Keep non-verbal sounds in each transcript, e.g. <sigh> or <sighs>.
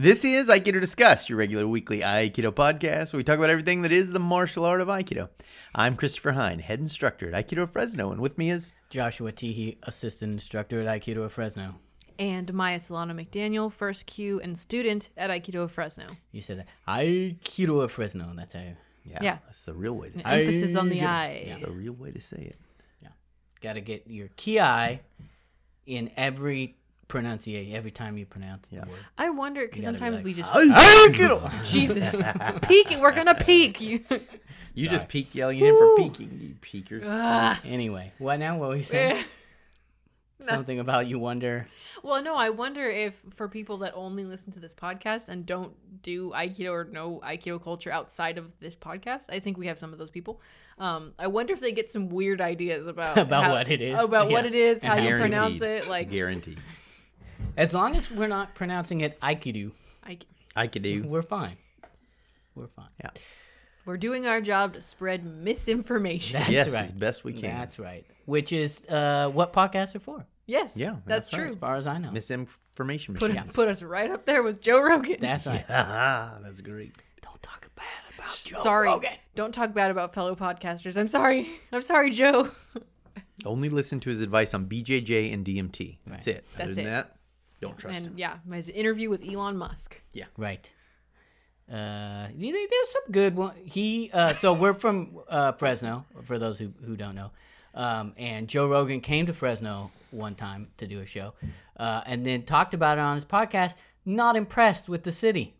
This is Aikido Discussed, your regular weekly Aikido podcast where we talk about everything that is the martial art of Aikido. I'm Christopher Hein, head instructor at Aikido Fresno, and with me is Joshua Teehee, assistant instructor at Aikido of Fresno. and Maya Solano McDaniel, first Q and student at Aikido of Fresno. You said that. Aikido of Fresno. That's how you yeah, Yeah. that's the real way to say it. Emphasis on the Aikido. I. That's the real way to say it. Yeah. Got to get your ki in every pronunciation, every time you pronounce Yeah. the word. I wonder because gotta be sometimes like, we just Aikido! <laughs> Jesus <laughs> peek. We're gonna peek. <laughs> You. You just peek yelling at him for peeking, you peekers. anyway, what now? What were you saying? Something about you wonder. well, no, I wonder if for people that only listen to this podcast and don't do Aikido or know Aikido culture outside of this podcast, I think we have some of those people. Um, I wonder if they get some weird ideas about About how- what it is. about what Yeah. it is, how you pronounce it. Like Guaranteed. As long as we're not pronouncing it Aikido, I, Aikido. we're fine. We're fine. Yeah. we're doing our job to spread misinformation. That's yes, right. as best we can. That's right. Which is uh, what podcasts are for, Yes, Yeah, that's, that's right. true. as far as I know. Misinformation Put, machines. put us right up there with Joe Rogan. That's right. <laughs> Ah, that's great. Don't talk bad about Joe sorry. Rogan. Don't talk bad about fellow podcasters. I'm sorry. <laughs> I'm sorry, Joe. Only listen to his advice on BJJ and DMT. That's Right. it. That's Other than it. that, don't trust him. Yeah, his interview with Elon Musk. Yeah. Right. Uh, there's some good one. He uh, so we're from uh, Fresno. For those who who don't know, um, and Joe Rogan came to Fresno one time to do a show, uh, and then talked about it on his podcast. Not impressed with the city.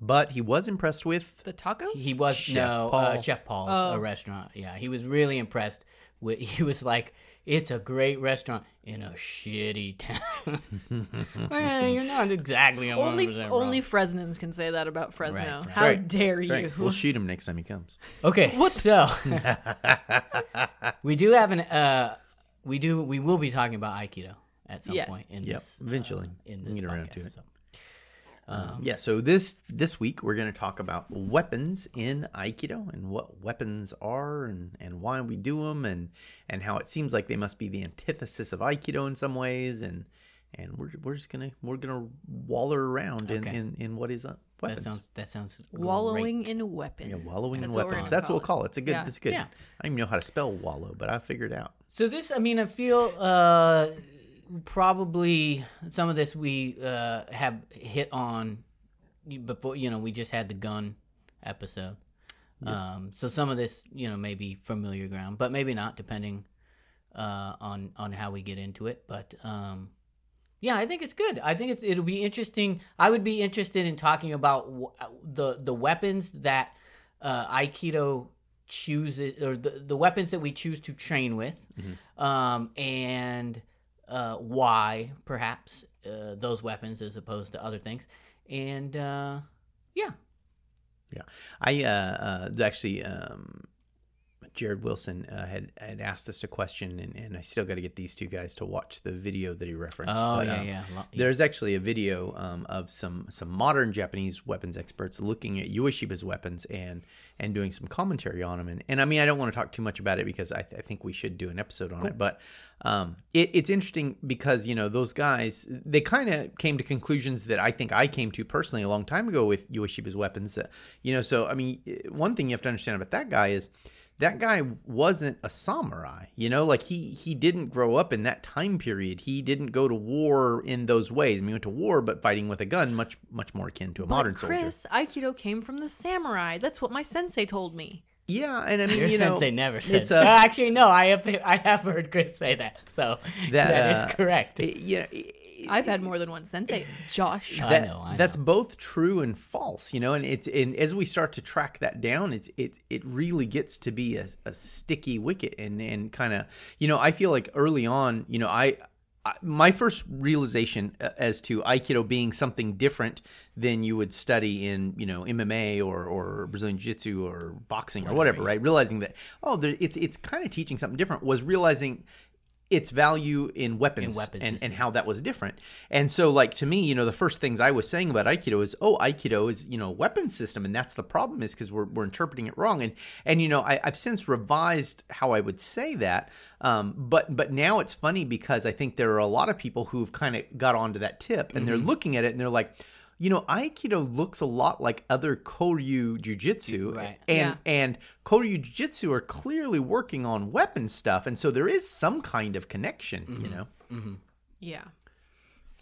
But he was impressed with The tacos? He was Chef no Paul. Uh, Chef Paul's Oh. a restaurant. Yeah, he was really impressed. With, <laughs> he was like, "It's a great restaurant in a shitty town." <laughs> Eh, you're not exactly a only 100% only wrong. Fresnans can say that about Fresno. Right, right. How Right. dare That's you? right. We'll shoot him next time he comes. Okay, so <laughs> we do have an uh, we do we will be talking about Aikido at some Yes. point in Yep, this eventually. uh, in We'll this get around to it. so. Um, yeah, so this this week we're going to talk about weapons in Aikido and what weapons are and, and why we do them and and how it seems like they must be the antithesis of Aikido in some ways and and we're, we're just gonna we're gonna waller around in, Okay. in, in what is uh, That weapons. sounds that sounds Wallowing great. in weapons. yeah, wallowing That's in what we're weapons. gonna That's what we'll call it. It's a good. Yeah. It's good. Yeah. I don't even know how to spell wallow, but I figured it out. So this, I mean, I feel uh, probably some of this we uh, have hit on before. You know, we just had the gun episode, um, so some of this, you know, may be familiar ground, but maybe not, depending uh, on on how we get into it. But um, yeah, I think it's good. I think it's it'll be interesting. I would be interested in talking about w- the the weapons that uh, Aikido chooses, or the, the weapons that we choose to train with, um, and uh, why perhaps uh, those weapons as opposed to other things. And uh, yeah, Yeah, I uh, uh actually um, Jared Wilson uh, had had asked us a question, and, and I still got to get these two guys to watch the video that he referenced. oh But, yeah, um, yeah. There's actually a video um, of some some modern Japanese weapons experts looking at Ueshiba's weapons and and doing some commentary on them. And, and I mean, I don't want to talk too much about it because I, I think we should do an episode on it. But um, it, it's interesting because you know those guys they kind of came to conclusions that I think I came to personally a long time ago with Ueshiba's weapons. Uh, you know, so I mean, one thing you have to understand about that guy is that guy wasn't a samurai you know like he he didn't grow up in that time period he didn't go to war in those ways I mean, he went to war but fighting with a gun much much more akin to a But modern soldier Chris, Aikido came from the samurai. That's what my sensei told me. Yeah and i mean Your you know sensei never said. it's that. a- <laughs> Actually, no. I have I have heard Chris say that. So That, that is uh, correct. it- you know, it- I've had more than one sensei. Josh. I know, I that's know. both true and false you know and it's and as we start to track that down it's it it really gets to be a, a sticky wicket and and kind of you know i feel like early on you know i I- my first realization uh, as to aikido being something different than you would study in you know mma or or brazilian jiu-jitsu or boxing or whatever right. realizing that oh there, it's it's kind of teaching something different was realizing its value in weapons, In weapons and, and how that was different. And so, like to me, you know, the first things I was saying about Aikido is, oh, Aikido is you know a weapon system, and that's the problem is because we're, we're interpreting it wrong. And and you know, I, I've since revised how I would say that. Um, but but now it's funny because I think there are a lot of people who've kind of got onto that tip, and they're looking at it and they're like. You know, Aikido looks a lot like other Koryu Jiu-Jitsu. Right. And Yeah. and Koryu Jiu-Jitsu are clearly working on weapon stuff. And so there is some kind of connection, you mm-hmm. know? Mm-hmm. Yeah.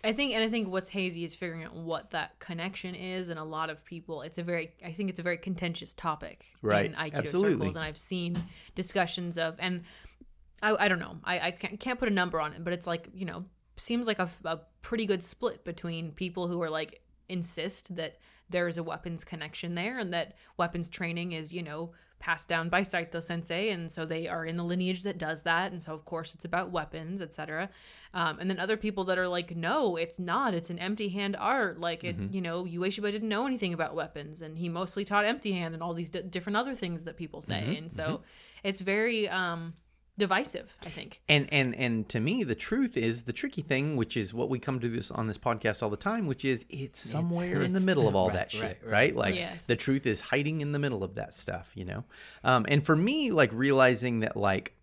I think, and I think what's hazy is figuring out what that connection is, and a lot of people, it's a very, I think it's a very contentious topic Right. in Aikido Absolutely. circles, and I've seen discussions of, and I, I don't know, I, I can't, can't put a number on it, but it's like you know, seems like a, a pretty good split between people who are like insist that there is a weapons connection there, and that weapons training is you know passed down by Saito Sensei, and so they are in the lineage that does that, and so of course it's about weapons, etc. Um, and then other people that are like, no, it's not. It's an empty hand art. Like it, you know, Ueshiba didn't know anything about weapons, and he mostly taught empty hand and all these di- different other things that people say, and so it's very um, divisive. I think. And and and to me, the truth is the tricky thing, which is what we come to this on this podcast all the time, which is it's somewhere in the it's- middle of all right, that shit, right, right? right. Like Yes. the truth is hiding in the middle of that stuff, you know. Um, and for me, like realizing that, like,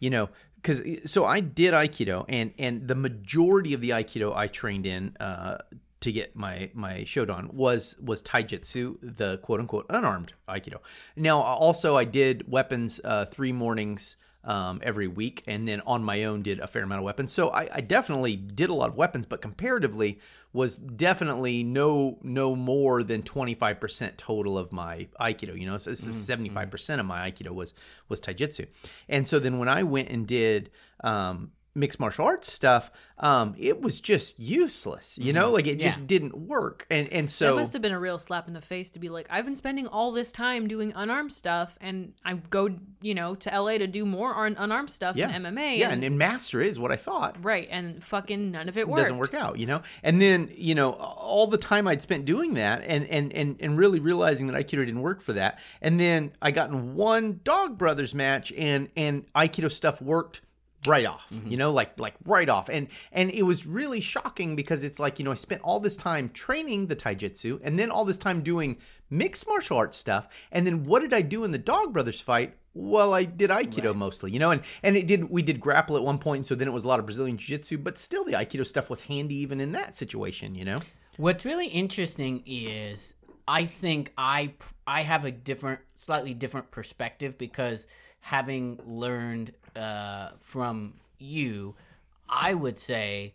you know, because so I did Aikido, and and the majority of the Aikido I trained in. Uh, to get my my shodan was was taijutsu, the quote unquote unarmed aikido. Now also I did weapons uh, three mornings um, every week, and then on my own did a fair amount of weapons. So I, I definitely did a lot of weapons, but comparatively was definitely no no more than twenty five percent total of my aikido. You know, so seventy five percent of my aikido was was taijutsu, and so then when I went and did um, mixed martial arts stuff, um, it was just useless. You know, like it just didn't work, and and That so must have been a real slap in the face to be like, I've been spending all this time doing unarmed stuff, and I go, you know, to LA to do more un- unarmed stuff yeah, in MMA. yeah, and, and, master is what I thought. right, and fucking none of it worked. It doesn't work out, you know. And then you know all the time I'd spent doing that, and and and and really realizing that Aikido didn't work for that. And then I got in one Dog Brothers match, and and Aikido stuff worked right off mm-hmm. you know like like right off. And and it was really shocking because it's like you know i spent all this time training the taijutsu and then all this time doing mixed martial arts stuff. And then what did i do in the dog brothers fight? Well i did aikido mostly you know and and it did we did grapple at one point and so then it was a lot of brazilian jiu-jitsu but still the aikido stuff was handy even in that situation you know? What's really interesting is I think I I have a different, slightly different perspective because having learned uh, from you, I would say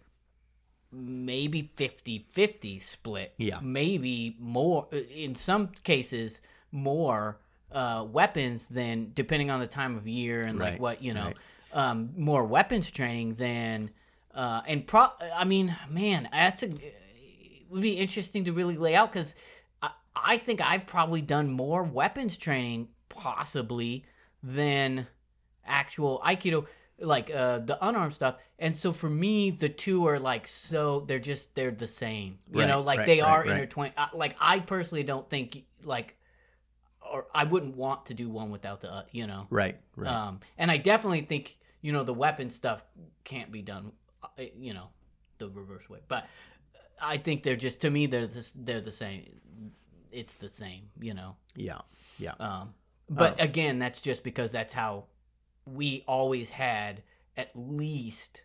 maybe 50-50 split. Yeah. Maybe more in some cases more uh, weapons than depending on the time of year and like what you know right. um, more weapons training than uh, and pro. I mean, man, that's a it would be interesting to really lay out because I, I think I've probably done more weapons training possibly than actual aikido like uh the unarmed stuff. And so for me the two are like so they're just they're the same. You Right, know like right, they right, are intertwined. Uh, like i personally don't think like or i wouldn't want to do one without the uh, you know? Right right. Um, and I definitely think you know the weapon stuff can't be done, uh, you know, the reverse way. But I think they're just to me they're the, they're the same. It's the same, you know. yeah yeah. Um, but again, that's just because that's how we always had at least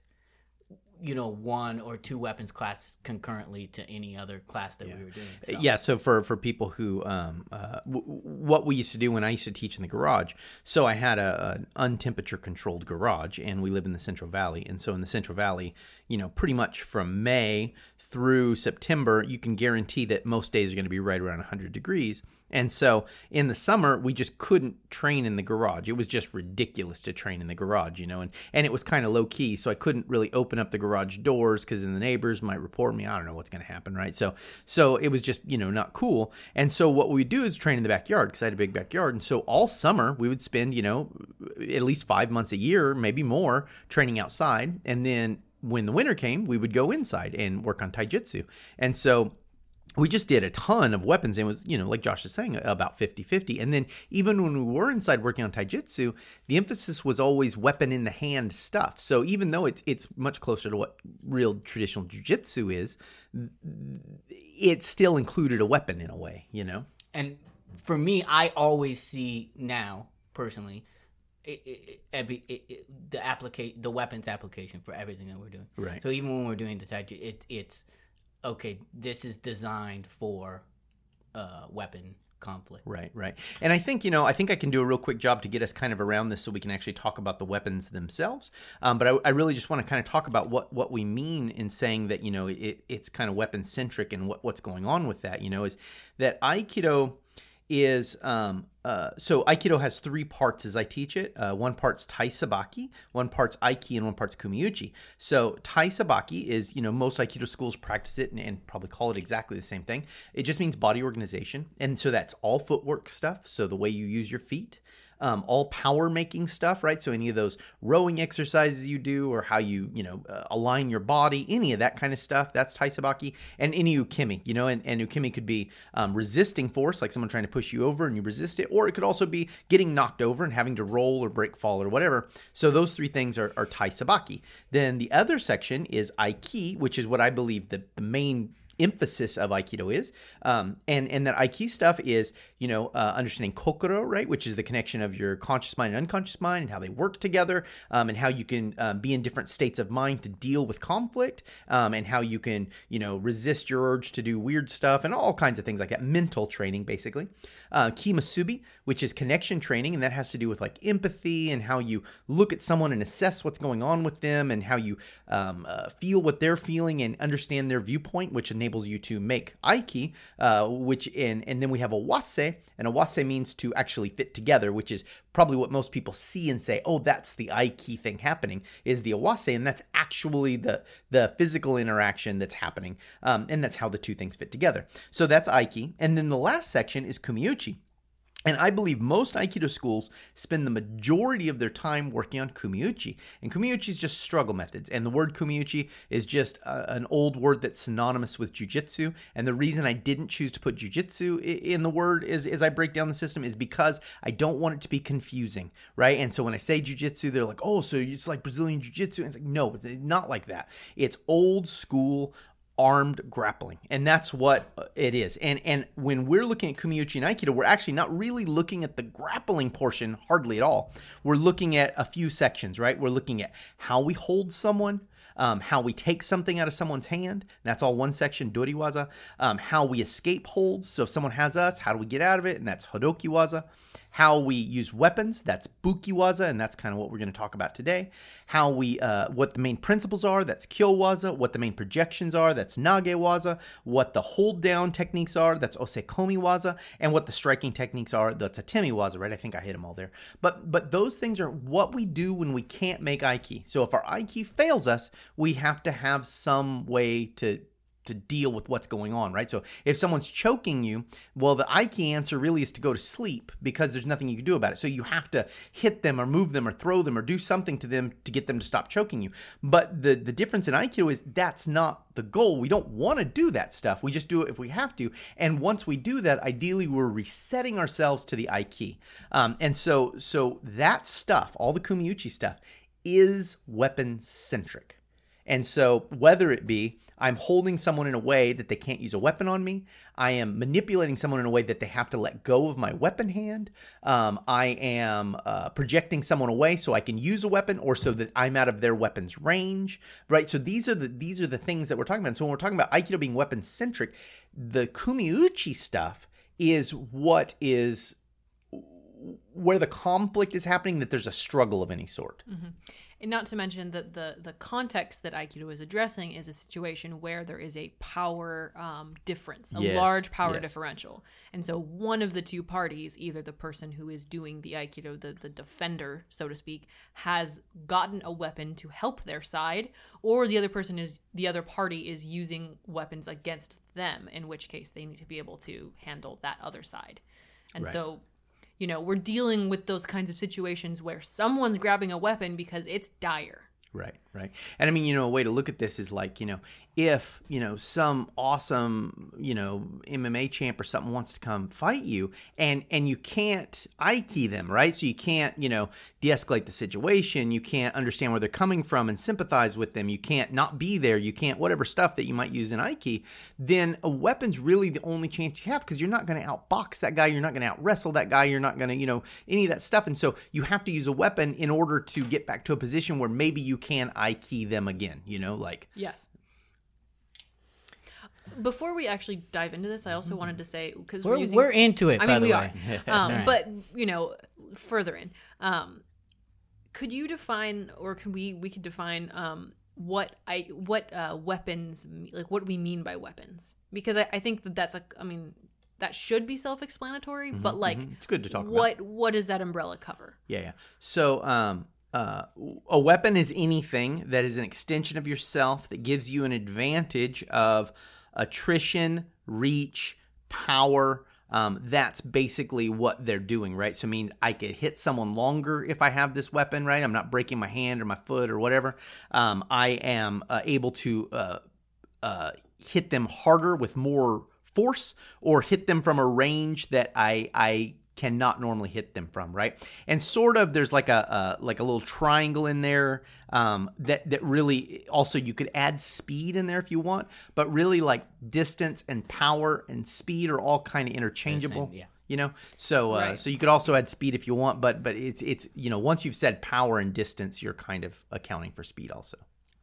you know one or two weapons class concurrently to any other class that we were doing. So. Yeah, so for for people who um uh w- what we used to do when I used to teach in the garage, so I had a an untemperature controlled garage, and we live in the Central Valley, and so in the Central Valley, you know, pretty much from May through September, you can guarantee that most days are going to be right around 100 degrees. And so in the summer, we just couldn't train in the garage. It was just ridiculous to train in the garage, you know, and, and it was kind of low key. So I couldn't really open up the garage doors because then the neighbors might report me. I don't know what's going to happen, right? So so it was just, you know, not cool. And so what we do is train in the backyard because I had a big backyard. And so all summer we would spend, you know, at least five months a year, maybe more, training outside. And then when the winter came, we would go inside and work on taijutsu. And so we just did a ton of weapons and it was you know like josh is saying about 50-50 and then even when we were inside working on taijutsu the emphasis was always weapon in the hand stuff so even though it's it's much closer to what real traditional jiu-jitsu is it still included a weapon in a way you know and for me, I always see now personally it, it, every it, the applicate the weapons application for everything that we're doing. Right. So even when we're doing the taiji, it, it's okay, this is designed for uh, weapon conflict. Right, right. And I think, you know, I think I can do a real quick job to get us kind of around this so we can actually talk about the weapons themselves. Um, but I, I, really just want to kind of talk about what, what we mean in saying that, you know, it, it's kind of weapon centric and what, what's going on with that, you know, is that Aikido is um, uh, so Aikido has three parts as I teach it. Uh, one part's Tai Sabaki, one part's Aiki, and one part's Kumiuchi. So Tai Sabaki is, you know, most Aikido schools practice it and, and, probably call it exactly the same thing. It just means body organization, and so that's all footwork stuff. So the way you use your feet, um, all power making stuff, right? So any of those rowing exercises you do, or how you you know uh, align your body, any of that kind of stuff, that's Tai Sabaki, and any ukemi, you know, and, and ukemi could be um, resisting force, like someone trying to push you over and you resist it, or it could also be getting knocked over and having to roll or break fall or whatever. So those three things are, are Tai Sabaki. Then the other section is Aiki, which is what I believe the, the main emphasis of aikido is um, and and that aiki stuff is you know uh, understanding kokoro right which is the connection of your conscious mind and unconscious mind and how they work together um, and how you can um, be in different states of mind to deal with conflict um, and how you can you know resist your urge to do weird stuff and all kinds of things like that. Mental training basically. Uh, kimusubi which is connection training and that has to do with like empathy and how you look at someone and assess what's going on with them and how you um, uh, feel what they're feeling and understand their viewpoint which enables you to make aiki, uh, which in and then we have awase, and awase means to actually fit together, which is probably what most people see and say, oh, that's the aiki thing happening, is the awase, and that's actually the the physical interaction that's happening, um, and that's how the two things fit together. So that's aiki, and then the last section is kumiuchi. And I believe most Aikido schools spend the majority of their time working on kumiuchi. And kumiuchi is just struggle methods. And the word kumiuchi is just uh, an old word that's synonymous with jujitsu. And the reason I didn't choose to put jujitsu in the word is as I break down the system is because I don't want it to be confusing, right? And so when I say jujitsu, they're like, oh, so it's like Brazilian jiu-jitsu. And it's like, no, it's not like that. It's old school armed grappling and that's what it is and and when we're looking at kumiuchi and aikido we're actually not really looking at the grappling portion hardly at all we're looking at a few sections right we're looking at how we hold someone um, how we take something out of someone's hand. That's all one section, doriwaza. Um, how we escape holds. So if someone has us, how do we get out of it? And that's hodokiwaza how we use weapons that's bukiwaza and that's kind of what we're going to talk about today. How we uh, what the main principles are that's kyowaza what the main projections are that's nagewaza what the hold down techniques are that's osaekomiwaza and what the striking techniques are that's atemiwaza right? I think i hit them all there. But but those things are what we do when we can't make aiki. So if our aiki fails us we have to have some way to to deal with what's going on, right? So if someone's choking you, well, the Aiki answer really is to go to sleep because there's nothing you can do about it. So you have to hit them or move them or throw them or do something to them to get them to stop choking you. But the the difference in Aikido is that's not the goal. We don't want to do that stuff. We just do it if we have to. And once we do that, ideally we're resetting ourselves to the Aiki. Um, and so so that stuff, all the Kumiuchi stuff, is weapon centric. And so whether it be I'm holding someone in a way that they can't use a weapon on me. I am manipulating someone in a way that they have to let go of my weapon hand. Um, I am uh, projecting someone away so I can use a weapon, or so that I'm out of their weapon's range. Right. So these are the these are the things that we're talking about. So when we're talking about Aikido being weapon centric, the Kumiuchi stuff is what is where the conflict is happening. That there's a struggle of any sort. Mm-hmm. And not to mention that the the context that Aikido is addressing is a situation where there is a power um, difference, a yes. large power yes. differential, and so one of the two parties, either the person who is doing the Aikido, the the defender, so to speak, has gotten a weapon to help their side, or the other person is the other party is using weapons against them, in which case they need to be able to handle that other side, and right. so you know, we're dealing with those kinds of situations where someone's grabbing a weapon because it's dire. Right, right. And I mean, you know, a way to look at this is like, you know, if you know some awesome you know MMA champ or something wants to come fight you and and you can't aiki them right? So you can't you know de-escalate the situation. You can't understand where they're coming from and sympathize with them. You can't not be there. You can't whatever stuff that you might use in aiki then a weapon's really the only chance you have because you're not going to outbox that guy. You're not going to out wrestle that guy. You're not going to you know any of that stuff. And so you have to use a weapon in order to get back to a position where maybe you can aiki them again you know like yes Before we actually dive into this, I also wanted to say because we're, We're, using we're into it. I by mean, the we way. are. <laughs> <laughs> Um, Alright. But you know, further in, um, could you define, or can we? We could define um, what I what uh, weapons like what we mean by weapons because I, I think that that's a. I mean, that should be self-explanatory, but like, Mhm. It's good to talk about. what what does that umbrella cover? Yeah, yeah. So, um, uh, a weapon is anything that is an extension of yourself that gives you an advantage of attrition, reach, power. Um, that's basically what they're doing, right? So, I mean, I could hit someone longer if I have this weapon, right? I'm not breaking my hand or my foot or whatever. Um, I am uh, able to uh, uh, hit them harder with more force or hit them from a range that I I cannot normally hit them from right and sort of there's like a, a like a little triangle in there um, that that really also you could add speed in there if you want but really like distance and power and speed are all kind of interchangeable yeah. you know so uh, Right. so you could also add speed if you want but but it's it's you know once you've said power and distance you're kind of accounting for speed also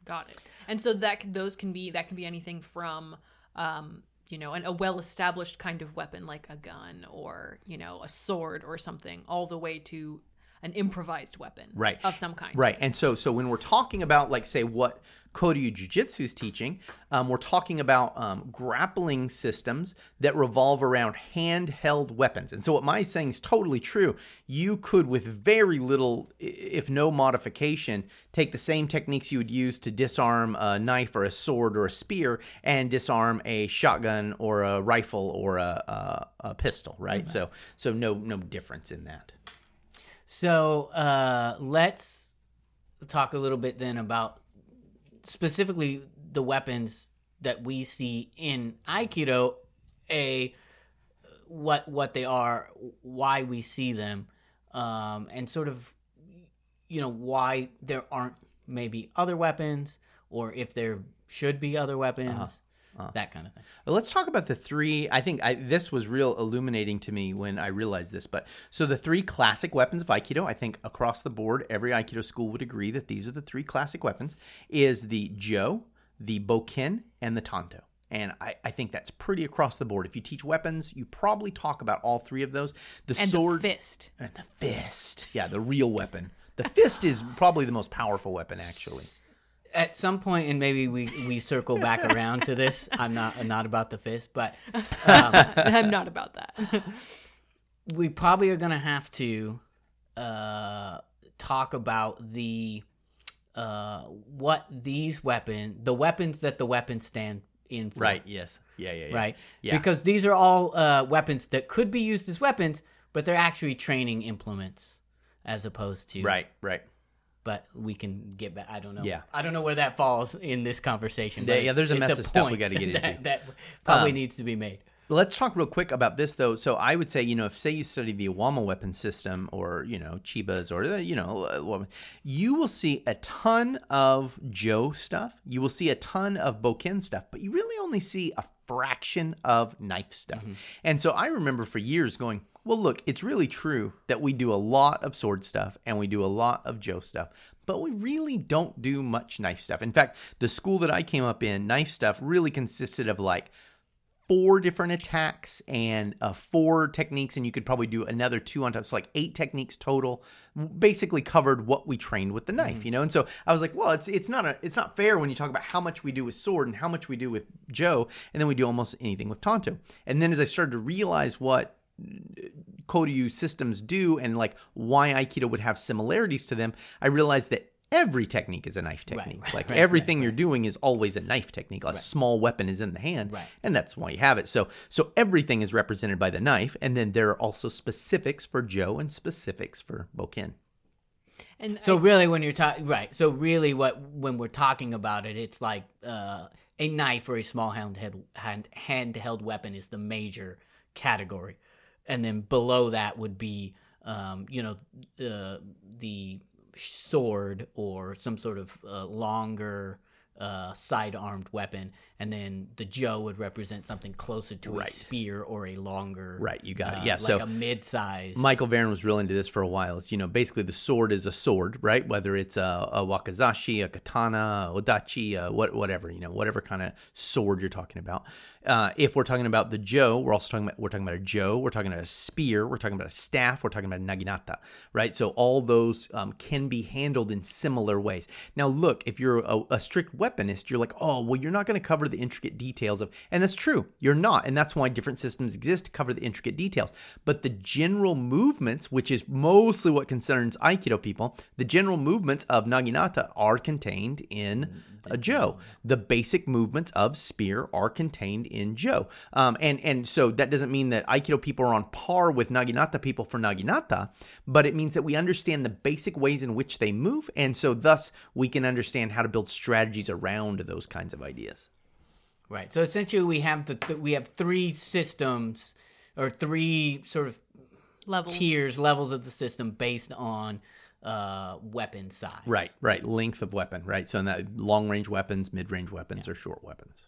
Got it. And so that those can be that can be anything from um, you know, an, a well-established kind of weapon like a gun or you know a sword or something, all the way to an improvised weapon, Right. of some kind. Right. And so so when we're talking about like say what Koryu Jiu-Jitsu is teaching, um, we're talking about um, grappling systems that revolve around handheld weapons. And so what Mai's saying is totally true. You could, with very little, if no modification, take the same techniques you would use to disarm a knife or a sword or a spear and disarm a shotgun or a rifle or a, a, a pistol. Right. So so no no difference in that. So uh, let's talk a little bit then about specifically the weapons that we see in Aikido, a what what they are, why we see them, um, and sort of you know why there aren't maybe other weapons, or if there should be other weapons, Uh-huh. that kind of thing. Let's talk about the three. I think I, this was real illuminating to me when I realized this. But so the three classic weapons of Aikido, I think across the board, every Aikido school would agree that these are the three classic weapons: is the Jo, the Bokken, and the Tanto. And I, I think that's pretty across the board. If you teach weapons, you probably talk about all three of those. The And sword the fist. and the fist. Yeah, the real weapon. The fist is probably the most powerful weapon, actually. At some point, and maybe we, we circle back around to this. I'm not I'm not about the fist, but <laughs> I'm not about that. <laughs> we probably are gonna have to uh, talk about the uh, what these weapon the weapons that the weapons stand in for. Right. Yes. Yeah. Yeah. yeah. Right. Yeah. Because these are all uh, weapons that could be used as weapons, but they're actually training implements as opposed to Right. Right. But we can get back. I don't know. Yeah. I don't know where that falls in this conversation. Yeah, but yeah, there's a mess of stuff we gotta get <laughs> that, into. That probably Um, needs to be made. Let's talk real quick about this though. So I would say, you know, if say you study the Iwama weapon system or, you know, Chibas or, the, you know, uh, you will see a ton of Jo stuff. You will see a ton of Bokken stuff, but you really only see a fraction of knife stuff. And so I remember for years going, well, look, it's really true that we do a lot of sword stuff and we do a lot of Jo stuff, but we really don't do much knife stuff. In fact, the school that I came up in, knife stuff really consisted of like four different attacks and uh, four techniques, and you could probably do another two on top. So like eight techniques total. Basically covered what we trained with the knife, you know. And so I was like, well, it's it's not a it's not fair when you talk about how much we do with sword and how much we do with Jo, and then we do almost anything with Tanto. And then as I started to realize what Koryu systems do and like why Aikido would have similarities to them, I realized that every technique is a knife technique. right, like right, everything you're doing is always a knife technique. A small weapon is in the hand, Right. and that's why you have it. So so everything is represented by the knife, and then there are also specifics for Jo and specifics for Bokken. And So I- really, when you're talking, right? So really, what when we're talking about it, it's like uh, a knife or a small handheld hand, handheld weapon is the major category, and then below that would be, um, you know, the sword or some sort of uh, longer uh, side armed weapon, and then the Jo would represent something closer to Right. a spear or a longer. Right, you got it. uh, Yeah, like so- a mid size. Michael Varon was real into this for a while. It's, you know, basically the sword is a sword, right? Whether it's a, a wakizashi, a katana, a odachi, a what, whatever, you know, whatever kind of sword you're talking about. Uh, if we're talking about the Jo, we're also talking about we're talking about a Jo, we're talking about a spear, we're talking about a staff, we're talking about a naginata, right? So all those um, can be handled in similar ways. Now, look, if you're a, a strict weaponist, you're like, oh, well, you're not going to cover the intricate details of, and that's true, you're not, and that's why different systems exist to cover the intricate details. But the general movements, which is mostly what concerns Aikido people, the general movements of naginata are contained in a Jo. The basic movements of spear are contained in Jo. Um, and, and so that doesn't mean that Aikido people are on par with Naginata people for Naginata, but it means that we understand the basic ways in which they move. And so thus we can understand how to build strategies around those kinds of ideas. Right. So essentially, we have the th- we have three systems or three sort of Levels. tiers, levels of the system based on uh, weapon size. Right, right. Length of weapon, right? So in that long range weapons, mid range weapons, or short weapons.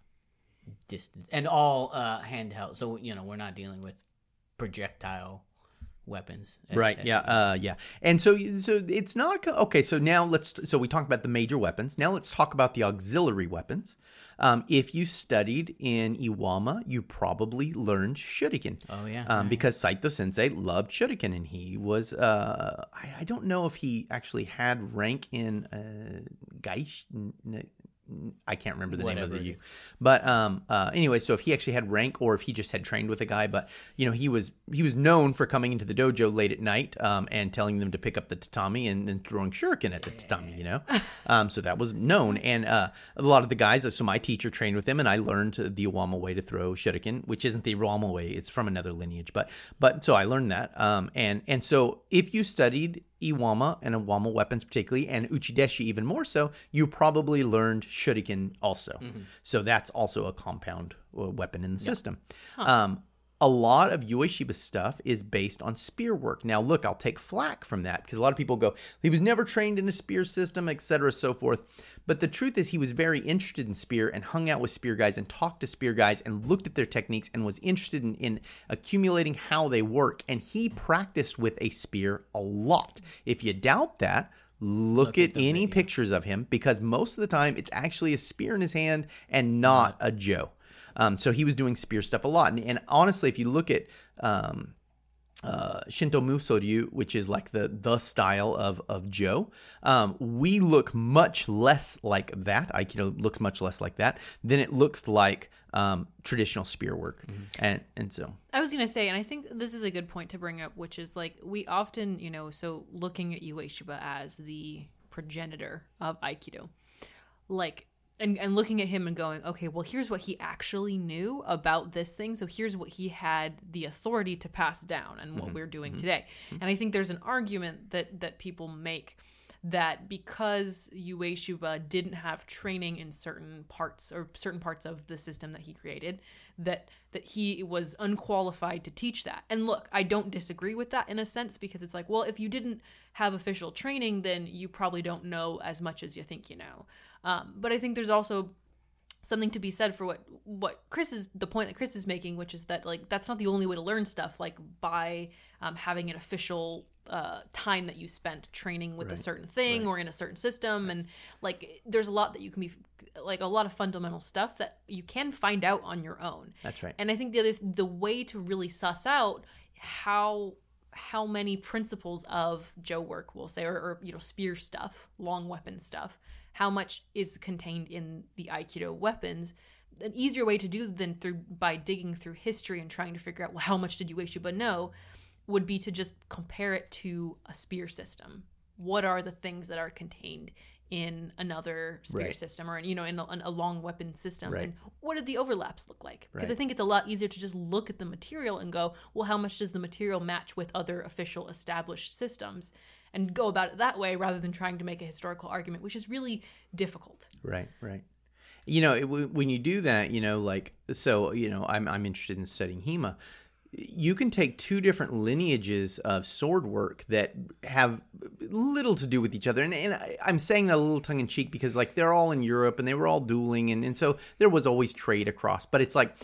Distance and all uh, handheld. So you know we're not dealing with projectile weapons. Right. Uh, Yeah. Uh, yeah. And so, so it's not okay. So now let's. So we talked about the major weapons. Now let's talk about the auxiliary weapons. Um, if you studied in Iwama, you probably learned shuriken. Oh yeah. Um, because Saito Sensei loved shuriken, and he was. Uh, I, I don't know if he actually had rank in uh, Gaish. I can't remember the name of the. But um, uh, anyway, so if he actually had rank, or if he just had trained with a guy, but you know, he was he was known for coming into the dojo late at night um, and telling them to pick up the tatami and then throwing shuriken at the tatami. You know, <laughs> um, so that was known. And uh, a lot of the guys, so my teacher trained with him, and I learned the Iwama way to throw shuriken, which isn't the Iwama way; it's from another lineage. But but so I learned that. Um, and and so if you studied Iwama and Iwama weapons particularly, and Uchideshi even more so, you probably learned Shuriken also. So that's also a compound uh, weapon in the system. Um, a lot of Ueshiba stuff is based on spear work. Now, look, I'll take flack from that because a lot of people go, he was never trained in a spear system, etc., so forth. But the truth is, he was very interested in spear and hung out with spear guys and talked to spear guys and looked at their techniques and was interested in, in accumulating how they work. And he practiced with a spear a lot. If you doubt that, look, at, any pictures of him because most of the time it's actually a spear in his hand and not a Jo. Um, so he was doing spear stuff a lot. And, and honestly, if you look at um, uh, Shinto Musoryu, which is like the the style of of Jo, um, we look much less like that. Aikido looks much less like that than it looks like um, traditional spear work. And and so I was gonna say, and I think this is a good point to bring up, which is like we often, you know, so looking at Ueshiba as the progenitor of Aikido, like, and and looking at him and going, okay, well, here's what he actually knew about this thing, so here's what he had the authority to pass down, and what mm-hmm. we're doing mm-hmm. today. Mm-hmm. And I think there's an argument that that people make that because Ueshiba didn't have training in certain parts or certain parts of the system that he created, that that he was unqualified to teach that. And look, I don't disagree with that in a sense because it's like, well, if you didn't have official training, then you probably don't know as much as you think you know. Um, but I think there's also something to be said for what what Chris is the point that Chris is making, which is that like that's not the only way to learn stuff. Like by um, having an official uh, time that you spent training with a certain thing or in a certain system, and like there's a lot that you can be like a lot of fundamental stuff that you can find out on your own. that's right. And I think the other the way to really suss out how how many principles of Jo work we'll say or, or you know spear stuff, long weapon stuff, how much is contained in the Aikido weapons. An easier way to do than through by digging through history and trying to figure out well how much did you Ueshiba know would be to just compare it to a spear system. What are the things that are contained in another spear Right. system or you know in a, in a long weapon system Right. and what do the overlaps look like because i think it's a lot easier to just look at the material and go well how much does the material match with other official established systems and go about it that way rather than trying to make a historical argument which is really difficult Right, right. You know, it, when you do that, you know, like so, you know, I'm I'm interested in studying Hema. you can take two different lineages of sword work that have little to do with each other. And, and I, I'm saying that a little tongue in cheek because, like, they're all in Europe and they were all dueling. And, and so there was always trade across. But it's like,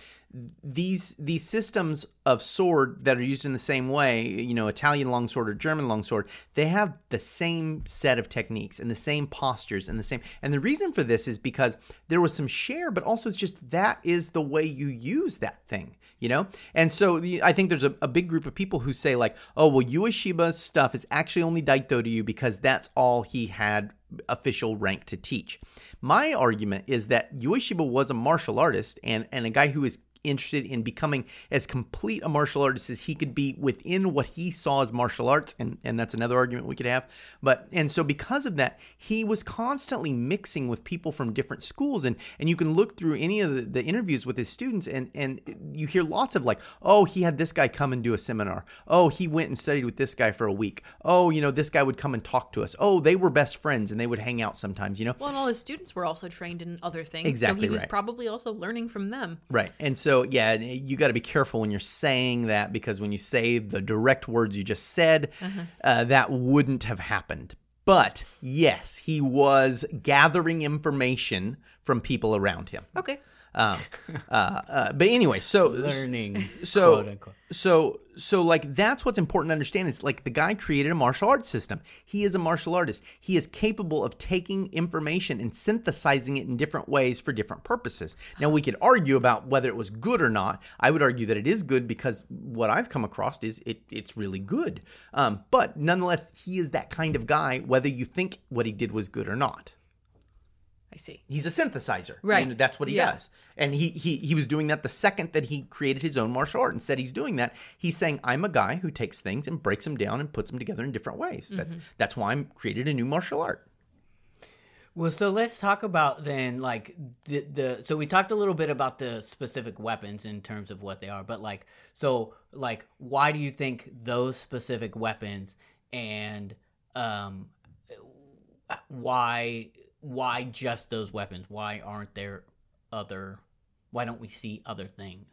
these these systems of sword that are used in the same way, you know, Italian longsword or German longsword, they have the same set of techniques and the same postures and the same. And the reason for this is because there was some share, but also it's just that is the way you use that thing, you know. And so the, I think there's a, a big group of people who say like, oh well, Ueshiba's stuff is actually only Daito-ryu because that's all he had official rank to teach. My argument is that Ueshiba was a martial artist and and a guy who is interested in becoming as complete a martial artist as he could be within what he saw as martial arts and and that's another argument we could have but and so because of that he was constantly mixing with people from different schools and and you can look through any of the, the interviews with his students and and you hear lots of like oh he had this guy come and do a seminar oh he went and studied with this guy for a week oh you know this guy would come and talk to us oh they were best friends and they would hang out sometimes you know Well, and all his students were also trained in other things. Exactly So he was right. probably also learning from them. Right. And so, yeah, you got to be careful when you're saying that because when you say the direct words you just said, uh, that wouldn't have happened. But yes, he was gathering information from people around him. Okay. Um, uh, uh, but anyway, so Learning. so so so like that's what's important to understand is like the guy created a martial arts system. He is a martial artist. He is capable of taking information and synthesizing it in different ways for different purposes. Now we could argue about whether it was good or not. I would argue that it is good because what i've come across is it it's really good. Um, but nonetheless he is that kind of guy whether you think what he did was good or not see. He's a synthesizer. Right. And that's what he Yeah. does. And he, he he was doing that the second that he created his own martial art. Instead, he's doing that. He's saying, I'm a guy who takes things and breaks them down and puts them together in different ways. That's that's why I'm created a new martial art. Well, so let's talk about then, like the the. So we talked a little bit about the specific weapons in terms of what they are, but like, so like, why do you think those specific weapons and um, why why just those weapons? Why aren't there other? Why don't we see other things?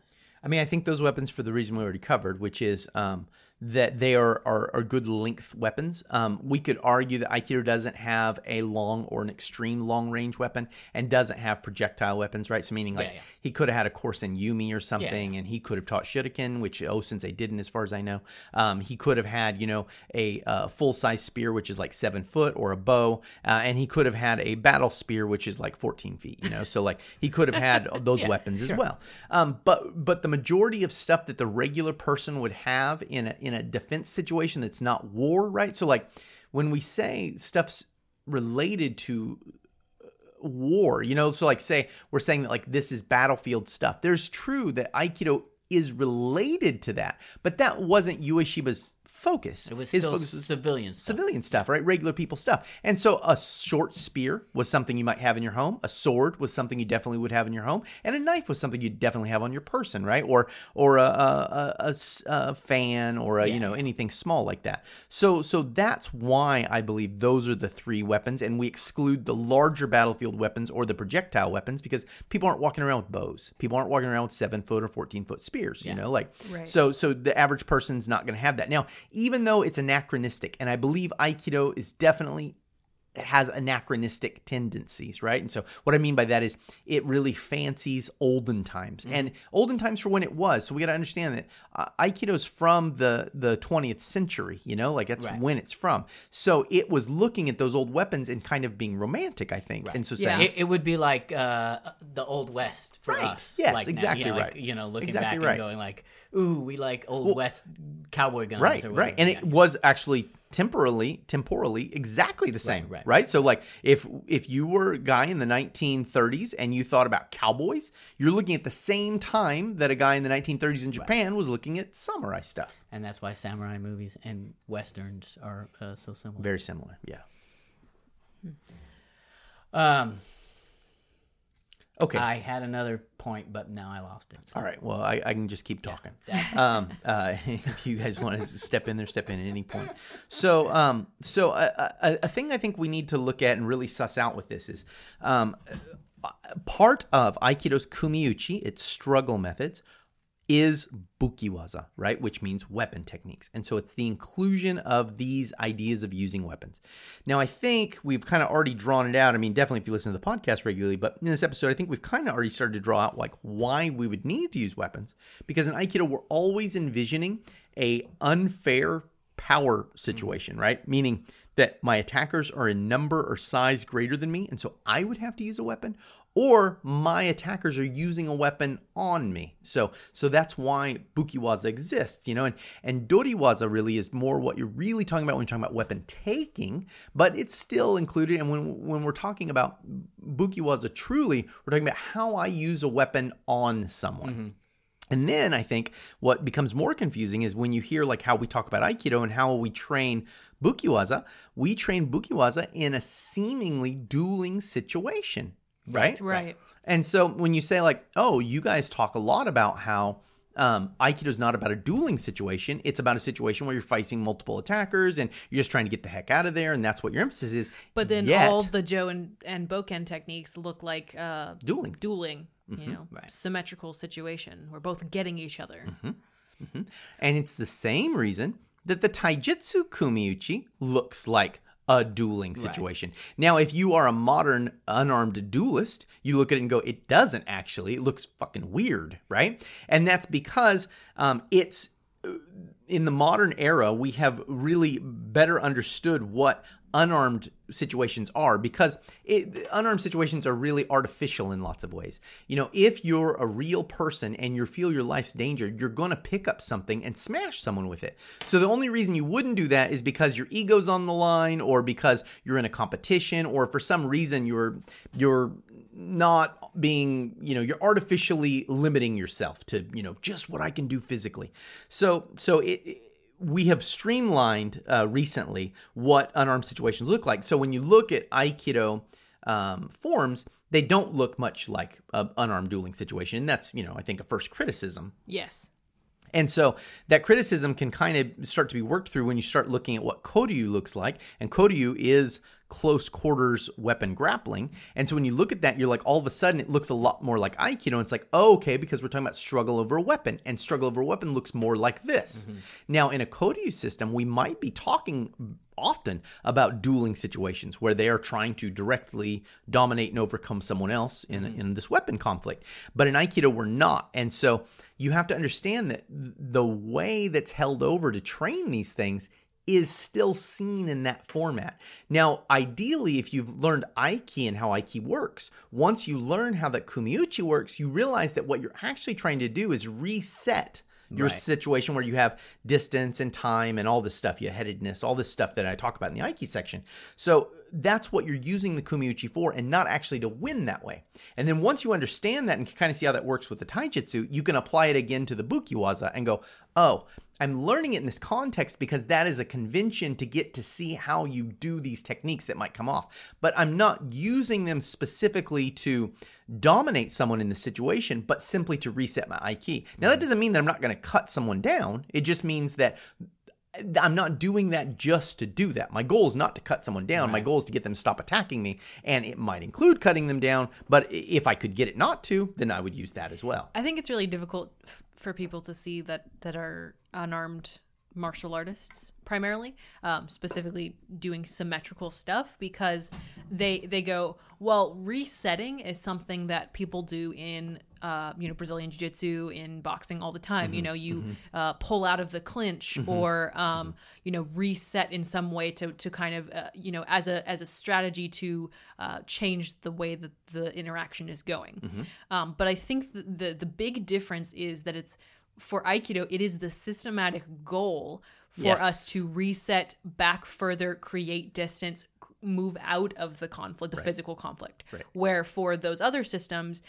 I mean, I think those weapons for the reason we already covered, which is um, that they are, are, are good length weapons. Um, we could argue that Aikido doesn't have a long or an extreme long range weapon and doesn't have projectile weapons, right? So, meaning like Yeah, yeah. he could have had a course in Yumi or something, and he could have taught Shuriken, which oh, since they didn't, as far as I know, um, he could have had you know a uh, full size spear, which is like seven foot, or a bow, uh, and he could have had a battle spear, which is like fourteen feet. You know, so like he could have had <laughs> those weapons as well. Um, but but the majority of stuff that the regular person would have in a in a defense situation that's not war, right? So like when we say stuff's related to uh, war you know so like say we're saying that like this is battlefield stuff there's true that aikido is related to that but that wasn't ueshiba's focus It was his still focus was civilian stuff. civilian stuff, right? Regular people stuff. And so a short spear was something you might have in your home. A sword was something you definitely would have in your home, and a knife was something you definitely have on your person, right? Or or a a, a- a s- a fan or a you know anything small like that. So so that's why I believe those are the three weapons, and we exclude the larger battlefield weapons or the projectile weapons because people aren't walking around with bows. People aren't walking around with seven foot or fourteen foot spears. You know, like Right. so so the average person's not going to have that. Now, even though it's anachronistic, and I believe Aikido is definitely has anachronistic tendencies, right? And so what I mean by that is it really fancies olden times and olden times for when it was. So we got to understand that uh, Aikido's from the the 20th century, you know, like that's Right. when it's from. So it was looking at those old weapons and kind of being romantic, I think. And so Yeah. saying, It, it would be like uh, the old west for Right. us. Yes, like now, exactly you know, like, right. you know, looking Exactly back right. and going like, "Ooh, we like old west cowboy guns." right right and Yeah. it was actually temporally temporally exactly the same right, right. so like if if you were a guy in the 1930s and you thought about cowboys you're looking at the same time that a guy in the 1930s in japan was looking at samurai stuff and that's why samurai movies and westerns are uh, so similar. very similar yeah Um, okay. I had another point, but now I lost it. So- all right. Well i, I can just keep talking. <laughs> <laughs> Um, uh, <laughs> if you guys want to step in there step in at any point. So um, so a, a, a thing i think we need to look at and really suss out with this is um, part of aikido's kumiuchi its struggle methods is bukiwaza, right? Which means weapon techniques. And so it's the inclusion of these ideas of using weapons. Now, I think we've kind of already drawn it out. I mean, definitely if you listen to the podcast regularly, but in this episode, I think we've kind of already started to draw out like why we would need to use weapons. Because in Aikido, we're always envisioning a unfair power situation, right? Meaning that my attackers are in number or size greater than me, and so I would have to use a weapon, or my attackers are using a weapon on me. So so that's why Bukiwaza exists, you know, and, and Doriwaza really is more what you're really talking about when you're talking about weapon taking, but it's still included. And when when we're talking about Bukiwaza truly, we're talking about how I use a weapon on someone. Mm-hmm. And then I think what becomes more confusing is when you hear like how we talk about Aikido and how we train Bukiwaza, we train Bukiwaza in a seemingly dueling situation, right? Right. And so when you say like, oh, you guys talk a lot about how um, Aikido is not about a dueling situation. It's about a situation where you're facing multiple attackers and you're just trying to get the heck out of there, and that's what your emphasis is. But then Yet- all the Jo and, and Bokken techniques look like uh, dueling. dueling, Mm-hmm. you know, symmetrical situation. We're both getting each other. And it's the same reason that the Taijutsu Kumiuchi looks like a dueling situation. Now, if you are a modern unarmed duelist, you look at it and go, it doesn't actually. It looks fucking weird, right? And that's because um, it's in the modern era, we have really better understood what unarmed situations are because it, unarmed situations are really artificial in lots of ways. You know, if you're a real person and you feel your life's danger, you're going to pick up something and smash someone with it. So the only reason you wouldn't do that is because your ego's on the line or because you're in a competition or for some reason you're you're not being, you know, you're artificially limiting yourself to, you know, just what I can do physically. So, so it, it- we have streamlined uh, recently what unarmed situations look like. So when you look at Aikido um, forms, they don't look much like an unarmed dueling situation. And that's, you know, I think a first criticism Yes. and so that criticism can kind of start to be worked through when you start looking at what Koryu looks like. And Koryu is close quarters weapon grappling. And so when you look at that, you're like, all of a sudden, it looks a lot more like Aikido. And it's like, oh, okay, because we're talking about struggle over a weapon. And struggle over a weapon looks more like this. Mm-hmm. Now, in a Koryu system, we might be talking often about dueling situations where they are trying to directly dominate and overcome someone else in, mm-hmm. in this weapon conflict. But in Aikido, we're not. And so you have to understand that the way that's held over to train these things is still seen in that format. Now, ideally, if you've learned Aiki and how Aiki works, once you learn how that Kumiuchi works, you realize that what you're actually trying to do is reset your Right. situation where you have distance and time and all this stuff, you headedness, all this stuff that I talk about in the Aiki section. So that's what you're using the Kumiuchi for and not actually to win that way. And then once you understand that and kind of see how that works with the Taijutsu, you can apply it again to the Bukiwaza and go, oh, I'm learning it in this context because that is a convention to get to see how you do these techniques that might come off. But I'm not using them specifically to dominate someone in the situation, but simply to reset my Aiki. Now, that mm. doesn't mean that I'm not going to cut someone down. It just means that I'm not doing that just to do that. My goal is not to cut someone down. My goal is to get them to stop attacking me. And it might include cutting them down, but if I could get it not to, then I would use that as well. I think it's really difficult f- for people to see that that are unarmed martial artists primarily, um, specifically doing symmetrical stuff because they they go well. Resetting is something that people do in uh, you know Brazilian jiu jitsu in boxing all the time. You know, you uh, pull out of the clinch or um, you know reset in some way to to kind of uh, you know as a as a strategy to uh, change the way that the interaction is going. Um, but I think the, the the big difference is that it's for Aikido, it is the systematic goal for Yes. us to reset back further, create distance, move out of the conflict, the physical conflict. Right. Where for those other systems,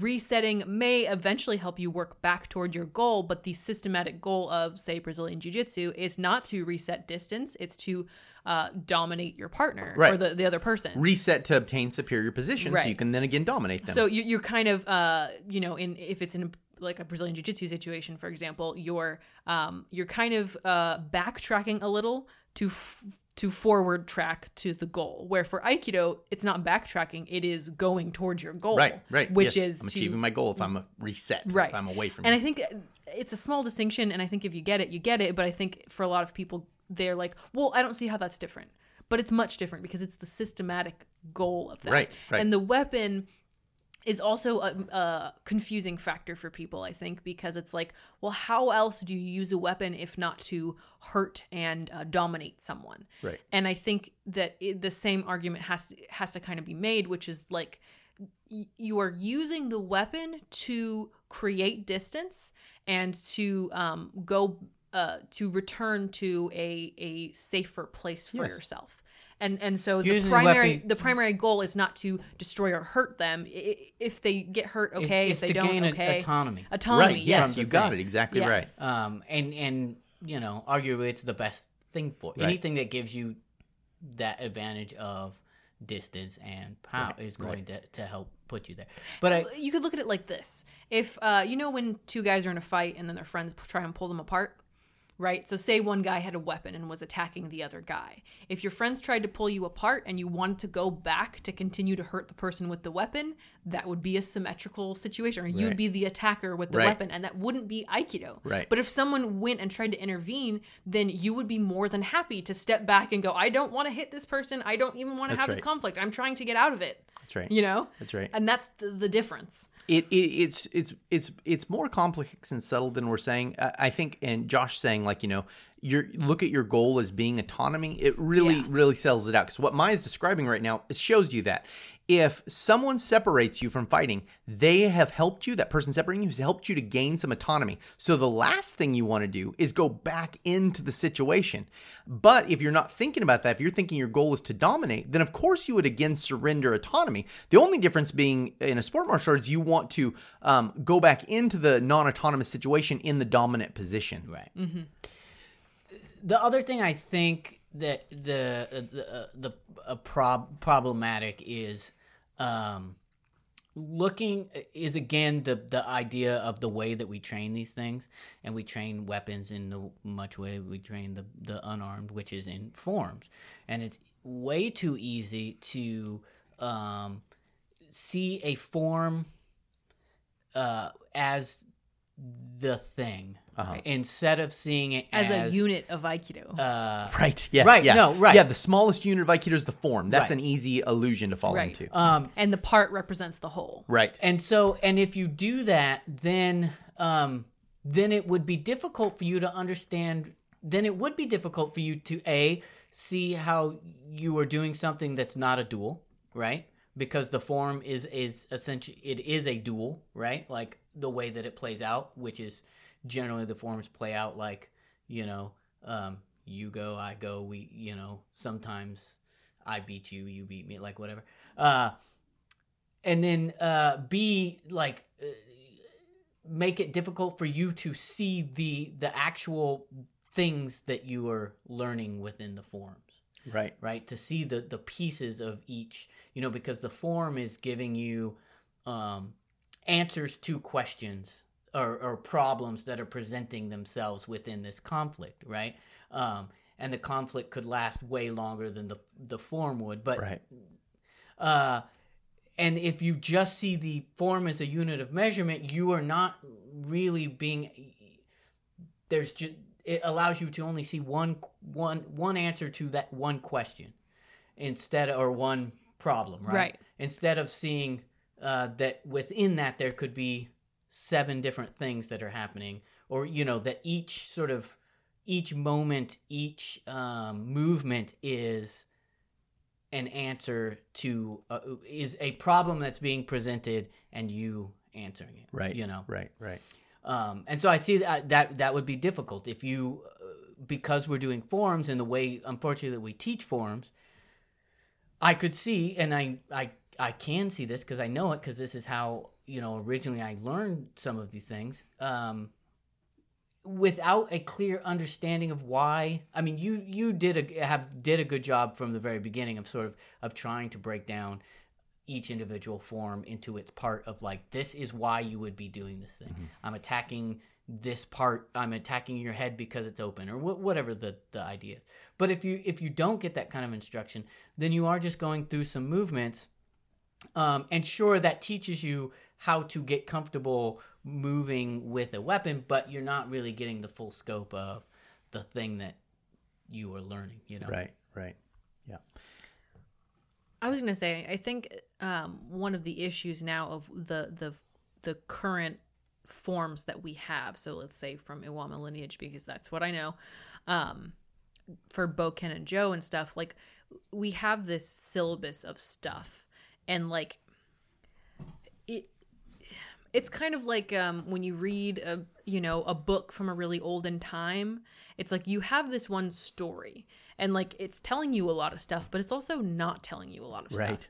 resetting may eventually help you work back toward your goal, but the systematic goal of, say, Brazilian Jiu Jitsu is not to reset distance, it's to uh, dominate your partner or the, the other person. Reset to obtain superior position so you can then again dominate them. So you, you're kind of, uh, you know, in if it's in a, like a Brazilian jiu-jitsu situation, for example, you're um, you're kind of uh, backtracking a little to f- to forward track to the goal. Where for Aikido, it's not backtracking; it is going towards your goal. Right, right. Which yes, is I'm to achieving my goal if I'm a reset. right If I'm away from and it. i think uh, it's a small distinction and i think if you get it you get it but i think for a lot of people they're like well i don't see how that's different but it's much different because it's the systematic goal of that Right, right. and the weapon is also a, a confusing factor for people i think because it's like well how else do you use a weapon if not to hurt and uh, dominate someone Right. and i think that it, the same argument has to, has to kind of be made which is like y- you are using the weapon to create distance and to um, go uh, to return to a a safer place for Yes. yourself. And and so the Using primary weapon- the primary goal is not to destroy or hurt them. I- I- If they get hurt, It's- okay. it's if they to don't, gain a- okay. autonomy. Autonomy. right. Yes. Yes, you got it exactly Yes. right. um, and and you know, arguably, it's the best thing for Right. anything that gives you that advantage of distance and power Right, is going to, to help put you there. But I, you could look at it like this: if uh, you know when two guys are in a fight and then their friends try and pull them apart, right? So say one guy had a weapon and was attacking the other guy. If your friends tried to pull you apart and you wanted to go back to continue to hurt the person with the weapon, that would be a symmetrical situation, or you'd be the attacker with the Right. weapon, and that wouldn't be aikido. Right. But if someone went and tried to intervene, then you would be more than happy to step back and go, "I don't want to hit this person. I don't even want to have this conflict. I'm trying to get out of it." That's right. You know. That's right. And that's the, the difference. It, it it's it's it's it's more complex and subtle than we're saying. I, I think, and Josh saying like you know, you look at your goal as being autonomy. It really Yeah. really sells it out because what Maya's describing right now it shows you that if someone separates you from fighting, they have helped you. That person separating you has helped you to gain some autonomy. So the last thing you want to do is go back into the situation. But if you're not thinking about that, if you're thinking your goal is to dominate, then of course you would again surrender autonomy. The only difference being in a sport martial arts, you want to um, go back into the non-autonomous situation in the dominant position. Right. The other thing I think that the uh, the uh, the uh, prob- problematic is um, looking is again the the idea of the way that we train these things, and we train weapons in the much way we train the the unarmed, which is in forms, and it's way too easy to um, see a form uh, as the thing instead of seeing it as, as, a unit of aikido. Uh, <laughs> Right. Yeah. Right, Yeah. no, right. Yeah. The smallest unit of Aikido is the form. That's Right. an easy illusion to fall Right. into. um, and the part represents the whole. right. and so and if you do that then um then it would be difficult for you to understand then it would be difficult for you to a see how you are doing something that's not a duel right because the form is is essentially it is a duel right? Like the way that it plays out which is generally the forms play out like you know um you go i go we you know sometimes i beat you you beat me like whatever. Uh and then uh b like uh, make it difficult for you to see the the actual things that you are learning within the forms Right. right to see the the pieces of each you know because the form is giving you um answers to questions or, or problems that are presenting themselves within this conflict right um and the conflict could last way longer than the the form would but Right. uh, and if you just see the form as a unit of measurement, you are not really being. There's just it allows you to only see one one one answer to that one question, instead or one problem, right? Right. Instead of seeing uh, that within that there could be seven different things that are happening, or you know that each sort of each moment, each um, movement is an answer to uh, is a problem that's being presented and you answering it Right. you know Right. Right. Um, and so i see that that that would be difficult if you uh, because we're doing forms and the way unfortunately that we teach forms i could see and i i i can see this because i know it because this is how you know originally i learned some of these things um without a clear understanding of why i mean you you did a have did a good job from the very beginning of sort of of trying to break down each individual form into its part of like this is why you would be doing this thing i'm attacking this part I'm attacking your head because it's open or wh- whatever the the idea. is. But if you if you don't get that kind of instruction, then you are just going through some movements um, and sure, that teaches you how to get comfortable moving with a weapon, but you're not really getting the full scope of the thing that you are learning. You know, Right, right. Yeah. I was gonna say, I think um, one of the issues now of the the the current forms that we have. So let's say from Iwama lineage, because that's what I know. Um, for Bokken and Jo and stuff, like we have this syllabus of stuff, and like it. It's kind of like um, when you read a you know a book from a really olden time. It's like you have this one story, and like it's telling you a lot of stuff, but it's also not telling you a lot of Right. stuff.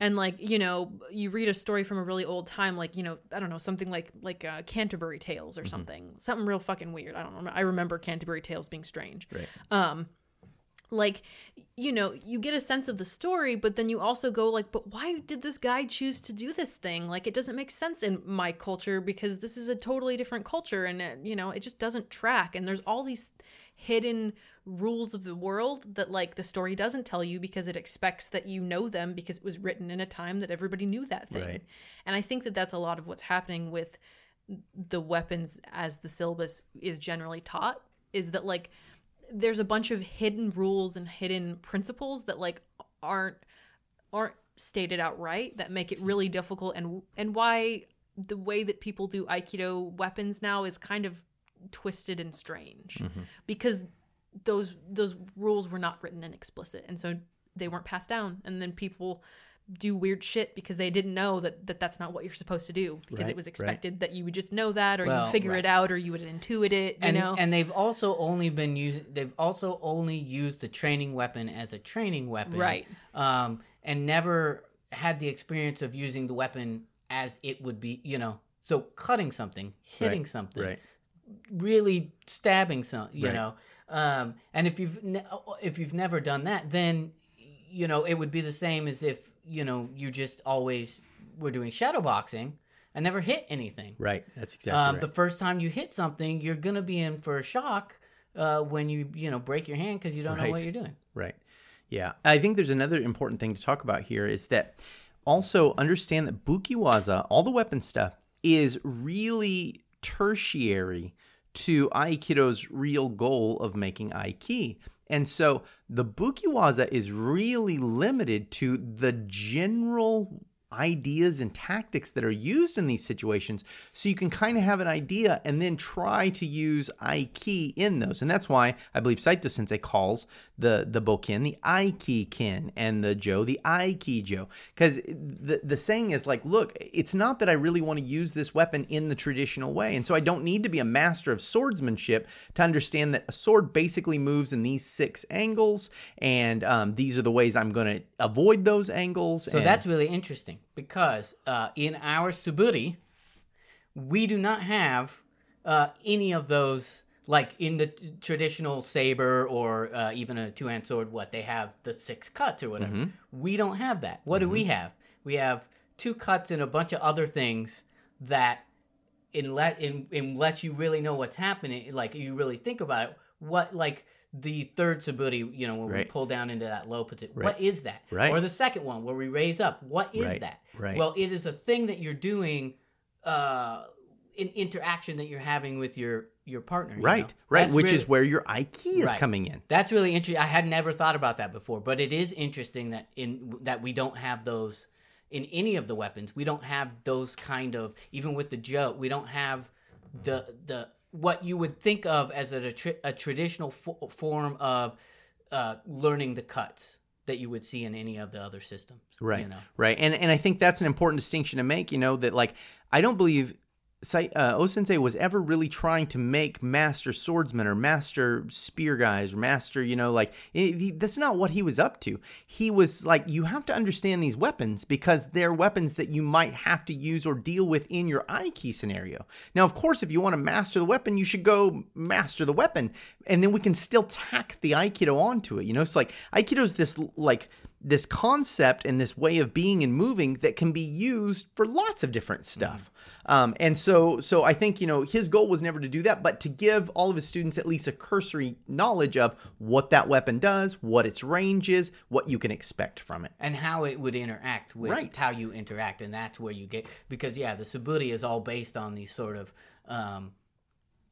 And like you know you read a story from a really old time like you know i don't know something like like uh, canterbury tales or something something real fucking weird. I don't know i remember canterbury tales being strange. Right. um like you know you get a sense of the story but then you also go like but why did this guy choose to do this thing? Like it doesn't make sense in my culture because this is a totally different culture and it, you know it just doesn't track. And there's all these hidden rules of the world that like the story doesn't tell you because it expects that you know them because it was written in a time that everybody knew that thing Right. and i think that that's a lot of what's happening with the weapons as the syllabus is generally taught is that like there's a bunch of hidden rules and hidden principles that like aren't aren't stated outright that make it really difficult and and why the way that people do aikido weapons now is kind of twisted and strange because those those rules were not written and explicit and so they weren't passed down and then people do weird shit because they didn't know that, that that's not what you're supposed to do because Right, it was right. expected that you would just know that or Well, you figure right. it out or you would intuit it you and know and they've also only been using they've also only used the training weapon as a training weapon, Right. Um, and never had the experience of using the weapon as it would be, you know. So cutting something, hitting Right, something, Right. Really stabbing some you Right. know um and if you've ne- if you've never done that then you know it would be the same as if you know you just always were doing shadow boxing and never hit anything Right. That's exactly um right. the first time you hit something you're gonna be in for a shock uh when you you know break your hand because you don't know what you're doing Right. Yeah. I think there's another important thing to talk about here is that also understand that Bukiwaza, all the weapon stuff, is really tertiary to Aikido's real goal of making Aiki. And so the Bukiwaza is really limited to the general ideas and tactics that are used in these situations so you can kind of have an idea and then try to use aiki in those. And that's why i believe saito sensei calls the the bokken the aiki ken and the jo the aiki jo. Because the, the saying is like look it's not that i really want to use this weapon in the traditional way and so i don't need to be a master of swordsmanship to understand that a sword basically moves in these six angles and um, these are the ways i'm going to avoid those angles so and- that's really interesting because uh in our suburi we do not have uh, any of those like in the traditional saber or uh, even a two-hand sword what they have the six cuts or whatever. We don't have that. What do we have? We have two cuts and a bunch of other things that unless in, unless you really know what's happening like you really think about it what like the third suburi you know when we pull down into that low position Right. what is that Right. or the second one where we raise up what is Right. that Right. well it is a thing that you're doing uh in interaction that you're having with your your partner you Right, know? right, That's which really- is where your Aiki is Right. coming in. that's really interesting. I had never thought about that before, but it is interesting that in that we don't have those in any of the weapons. We don't have those kind of even with the Jo. We don't have the the what you would think of as a, a traditional fo- form of uh, learning the cuts that you would see in any of the other systems. Right, You know. right, and and I think that's an important distinction to make. You know that like I don't believe. Uh, O-sensei was ever really trying to make master swordsmen or master spear guys or master, you know, like he, he- that's not what he was up to. He was like, you have to understand these weapons because they're weapons that you might have to use or deal with in your Aiki scenario. Now, of course, if you want to master the weapon, you should go master the weapon, and then we can still tack the Aikido onto it. You know, it's like Aikido's this like this concept and this way of being and moving that can be used for lots of different stuff. Um, and so, so I think you know his goal was never to do that, but to give all of his students at least a cursory knowledge of what that weapon does, what its range is, what you can expect from it. and how it would interact with Right. how you interact, and that's where you get because yeah, the Suburi is all based on these sort of um,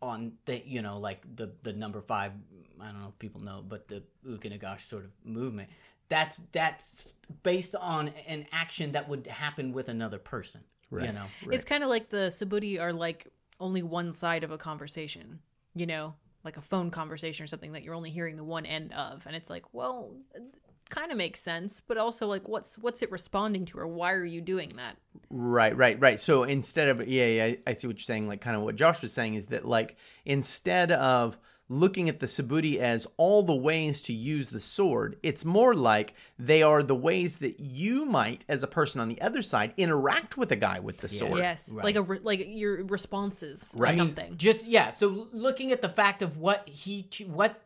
on the you know like the the number five. I don't know if people know, but the Ukenagashi sort of movement. That's that's based on an action that would happen with another person. Right. You Right. know, It's kind of like the Suburi are like only one side of a conversation, you know, like a phone conversation or something that you're only hearing the one end of, and it's like, well, kind of makes sense, but also like, what's what's it responding to, or why are you doing that? Right, right, right. So instead of yeah, yeah, I- I see what you're saying. Like kind of what Josh was saying is that like instead of looking at the Suburi as all the ways to use the sword, it's more like they are the ways that you might, as a person on the other side, interact with a guy with the sword. yes, like a re- like your responses or Right. I mean, something. just yeah so looking at the fact of what he what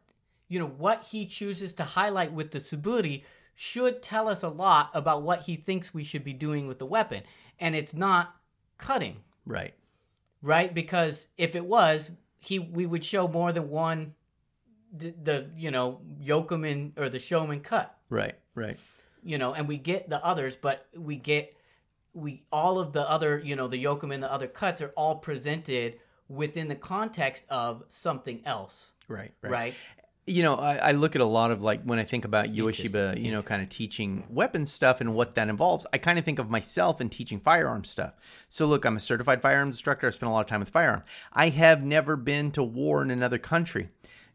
you know what he chooses to highlight with the suburi should tell us a lot about what he thinks we should be doing with the weapon and it's not cutting Right. right because if it was he we would show more than one the, the you know yokomen or the shomen cut Right. Right. you know, and we get the others, but we get we all of the other, you know, the Yokum and the other cuts are all presented within the context of something else, Right. right? You know, I, I look at a lot of like when I think about Ueshiba, you know, kind of teaching weapons stuff and what that involves. I kind of think of myself in teaching firearms stuff. So look, I'm a certified firearms instructor. I spend a lot of time with firearms. I have never been to war in another country.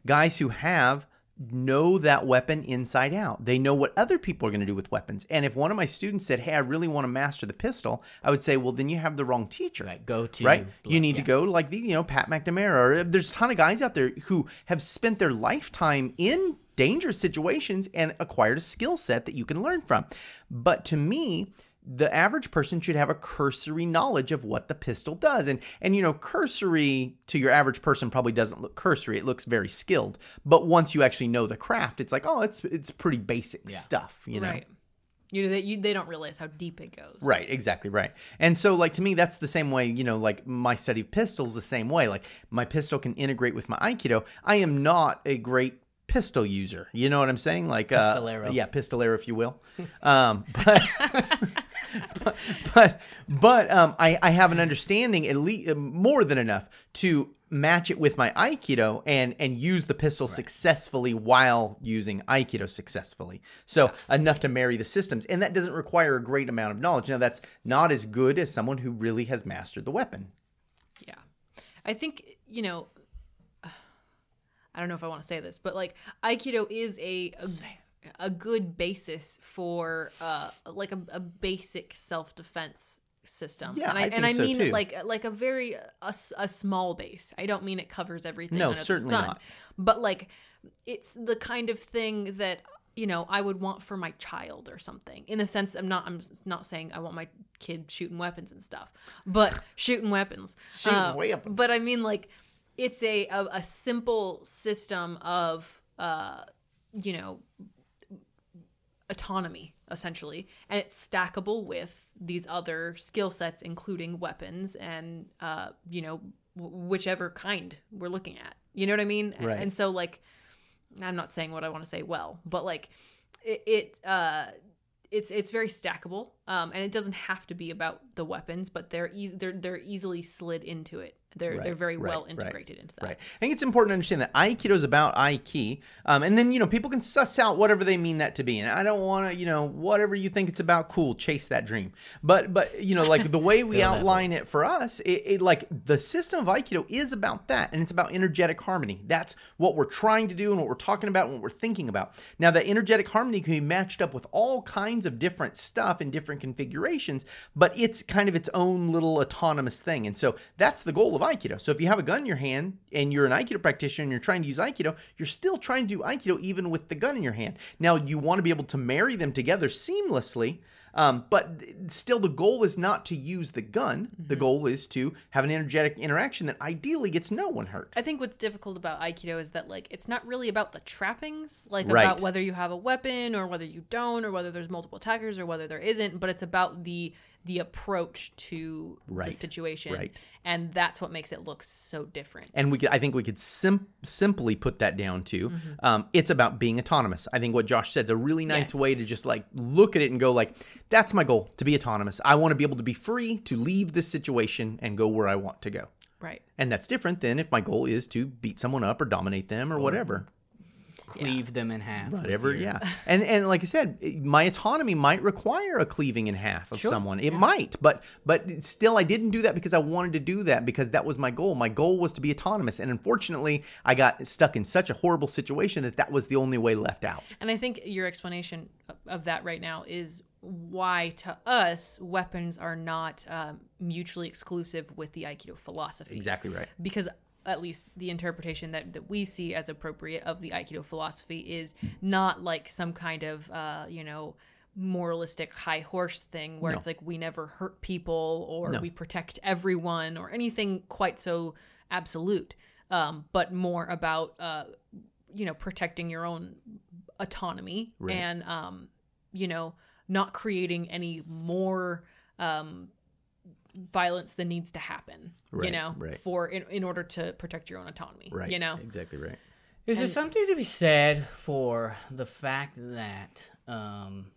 Guys who have know that weapon inside out. They know what other people are going to do with weapons. And if one of my students said, "Hey, I really want to master the pistol," I would say, "Well, then you have the wrong teacher." Right, go to right? You need yeah. to go to like the you know Pat McNamara. Or there's a ton of guys out there who have spent their lifetime in dangerous situations and acquired a skill set that you can learn from. But to me, the average person should have a cursory knowledge of what the pistol does. And and you know, cursory to your average person probably doesn't look cursory. It looks very skilled. But once you actually know the craft, it's like, oh, it's it's pretty basic stuff, you know. right. You know that you they don't realize how deep it goes. Right, exactly right. And so, like to me, that's the same way. You know, like my study of pistols, the same way. Like my pistol can integrate with my aikido. I am not a great pistol user. You know what I'm saying? Like, Pistolero. uh, yeah, pistolero, if you will. <laughs> um, but, <laughs> but, <laughs> but, but um, I, I have an understanding, at least more than enough, to match it with my aikido and and use the pistol successfully while using aikido successfully. So enough to marry the systems and that doesn't require a great amount of knowledge. Now that's not as good as someone who really has mastered the weapon. Yeah. I think, you know, <sighs> I don't know if I want to say this, but like Aikido is a a, a good basis for uh like a, a basic self-defense system. Yeah, and I, I and I so, mean too. like like a very a, a small base. I don't mean it covers everything No, certainly sun. not. But like it's the kind of thing that you know I would want for my child or something. In the sense I'm not I'm not saying I want my kid shooting weapons and stuff, but <laughs> shooting weapons. Shooting Uh, weapons. But I mean like it's a a, a simple system of uh you know autonomy essentially and it's stackable with these other skill sets including weapons and uh you know w- whichever kind we're looking at. You know what i mean? Right. and so like i'm not saying what i want to say well but like it, it uh it's it's very stackable um and it doesn't have to be about the weapons but they're easy they're they're easily slid into it they're Right, they're very right, well right, integrated into that Right. I think it's important to understand that Aikido is about Aiki. Um, and then, you know, people can suss out whatever they mean that to be. And I don't want to, you know, whatever you think it's about, cool, chase that dream. But, but you know, like the way we outline it for us, it, it like the system of Aikido is about that. And it's about energetic harmony. That's what we're trying to do and what we're talking about and what we're thinking about. Now, that energetic harmony can be matched up with all kinds of different stuff in different configurations, but it's kind of its own little autonomous thing. And so that's the goal of Aikido. So if you have a gun in your hand and you're an Aikido practitioner and you're trying to use Aikido, you're still trying to do Aikido even with the gun in your hand. Now, you want to be able to marry them together seamlessly. Um, but still, the goal is not to use the gun. Mm-hmm. The goal is to have an energetic interaction that ideally gets no one hurt. I think what's difficult about Aikido is that like it's not really about the trappings, like Right. about whether you have a weapon or whether you don't, or whether there's multiple attackers or whether there isn't. But it's about the the approach to Right. the situation, Right. and that's what makes it look so different. and we could, I think we could sim- simply put that down to Mm-hmm. um, it's about being autonomous. I think what Josh said is a really nice Yes. way to just like look at it and go like, that's my goal to be autonomous. I want to be able to be free to leave this situation and go where I want to go. Right. And that's different than if my goal is to beat someone up or dominate them or whatever. Cleave them in half. Whatever, your- yeah. <laughs> And and like I said, my autonomy might require a cleaving in half of Sure, someone. It might, but but still I didn't do that because I wanted to do that because that was my goal. My goal was to be autonomous. And unfortunately, I got stuck in such a horrible situation that that was the only way left out. And I think your explanation of- of that right now is why, to us, weapons are not um, mutually exclusive with the Aikido philosophy. Exactly right. Because at least the interpretation that, that we see as appropriate of the Aikido philosophy is not like some kind of, uh, you know, moralistic high horse thing where No. it's like we never hurt people or No. we protect everyone or anything quite so absolute, um, but more about, uh, you know, protecting your own autonomy Right. and, um, you know, not creating any more um, violence than needs to happen. you know, right. for in, in order to protect your own autonomy. Right. You know, Exactly right. Is there something to be said for the fact that um,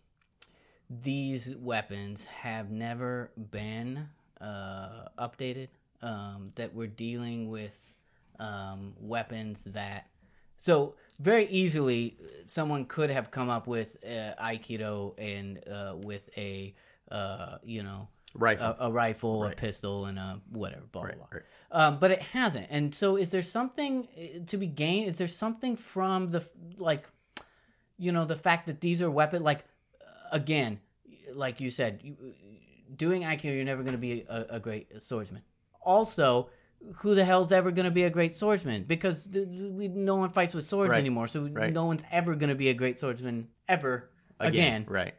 these weapons have never been uh, updated? Um, that we're dealing with um, weapons that. So, very easily, someone could have come up with uh, Aikido and uh, with a, uh, you know, Rifle. a, a rifle, a pistol, and a whatever, blah, Right, blah, blah. right. Um, but it hasn't. And so, is there something uh, to be gained? Is there something from the, like, you know, the fact that these are weapons? Like, again, like you said, you, doing Aikido, you're never going to be a, a great swordsman. Also, who the hell's ever going to be a great swordsman? Because th- we, no one fights with swords Right, anymore. So, right. no one's ever going to be a great swordsman ever again. Right.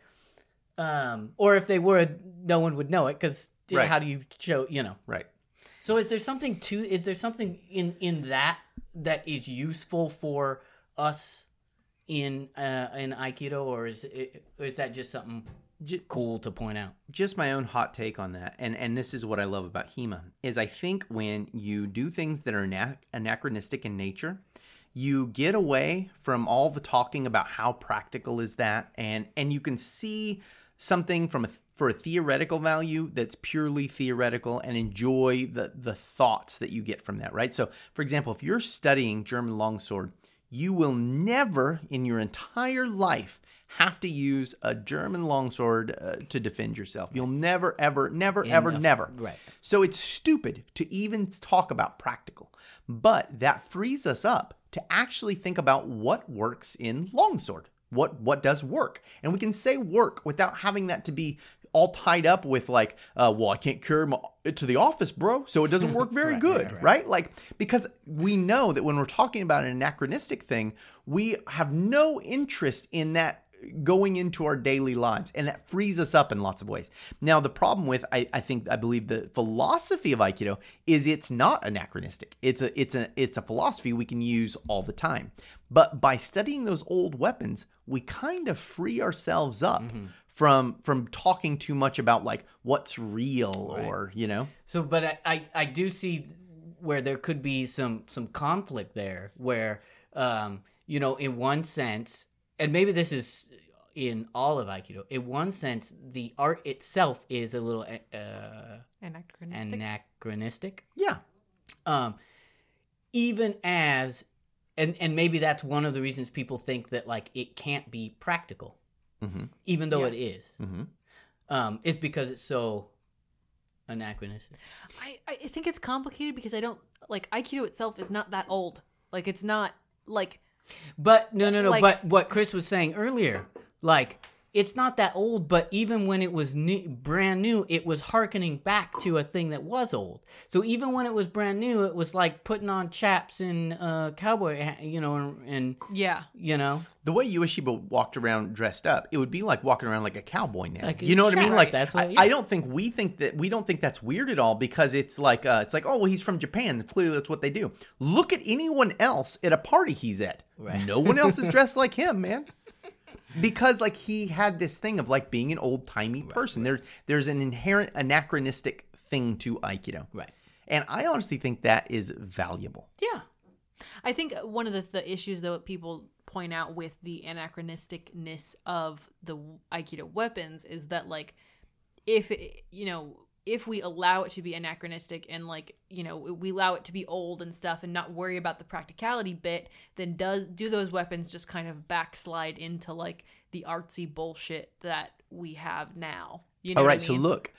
Um, or if they were, no one would know it because Right. how do you show, you know? Right. So is there something to is there something in in that that is useful for us in uh in aikido or is it, or is that just something J- cool to point out? just my own hot take on that and and this is what i love about HEMA is i think when you do things that are ana- anachronistic in nature you get away from all the talking about how practical is that and and you can see something from a for a theoretical value that's purely theoretical and enjoy the the thoughts that you get from that right so for example if you're studying german longsword you will never in your entire life have to use a German longsword uh, to defend yourself. You'll never, ever, never, ever, never. right. So it's stupid to even talk about practical. But that frees us up to actually think about what works in longsword. What what does work? And we can say work without having that to be all tied up with like, uh, well, I can't carry my, it to the office, bro, so it doesn't work <laughs> very Right, good, right, right. right? Like because we know that when we're talking about an anachronistic thing, we have no interest in that going into our daily lives and that frees us up in lots of ways now the problem with I, I think i believe the philosophy of aikido is it's not anachronistic it's a it's a it's a philosophy we can use all the time but by studying those old weapons we kind of free ourselves up from from talking too much about like what's real or you know So, but I, I, I do see where there could be some some conflict there, where um, you know, in one sense, and maybe this is in all of Aikido. In one sense, the art itself is a little uh, anachronistic. anachronistic. yeah Um, even as, and and maybe that's one of the reasons people think that like it can't be practical, hmm even though Yeah. it is. hmm Um, it's because it's so anachronistic. I, I think it's complicated because I don't like Aikido itself is not that old. Like it's not like But no, no, no. Like- but what Chris was saying earlier, like it's not that old, but even when it was new, brand new, it was harkening back to a thing that was old. So even when it was brand new, it was like putting on chaps and uh, cowboy, ha- you know, and, and Yeah. you know, the way Ueshiba walked around dressed up, it would be like walking around like a cowboy now. Like, you know what I mean? Like that's what- I, yeah. I don't think we think that we don't think that's weird at all because it's like uh, it's like oh well he's from Japan. Clearly that's what they do. Look at anyone else at a party he's at. Right. No one else is <laughs> dressed like him, man. Because like he had this thing of like being an old timey person. There's there's an inherent anachronistic thing to Aikido. right? And I honestly think that is valuable. Yeah. I think one of the, the issues, though, people point out with the anachronisticness of the Aikido weapons is that, like, if, it, you know, if we allow it to be anachronistic and, like, you know, we allow it to be old and stuff and not worry about the practicality bit, then does, do those weapons just kind of backslide into, like, the artsy bullshit that we have now? You know All what I right, so look,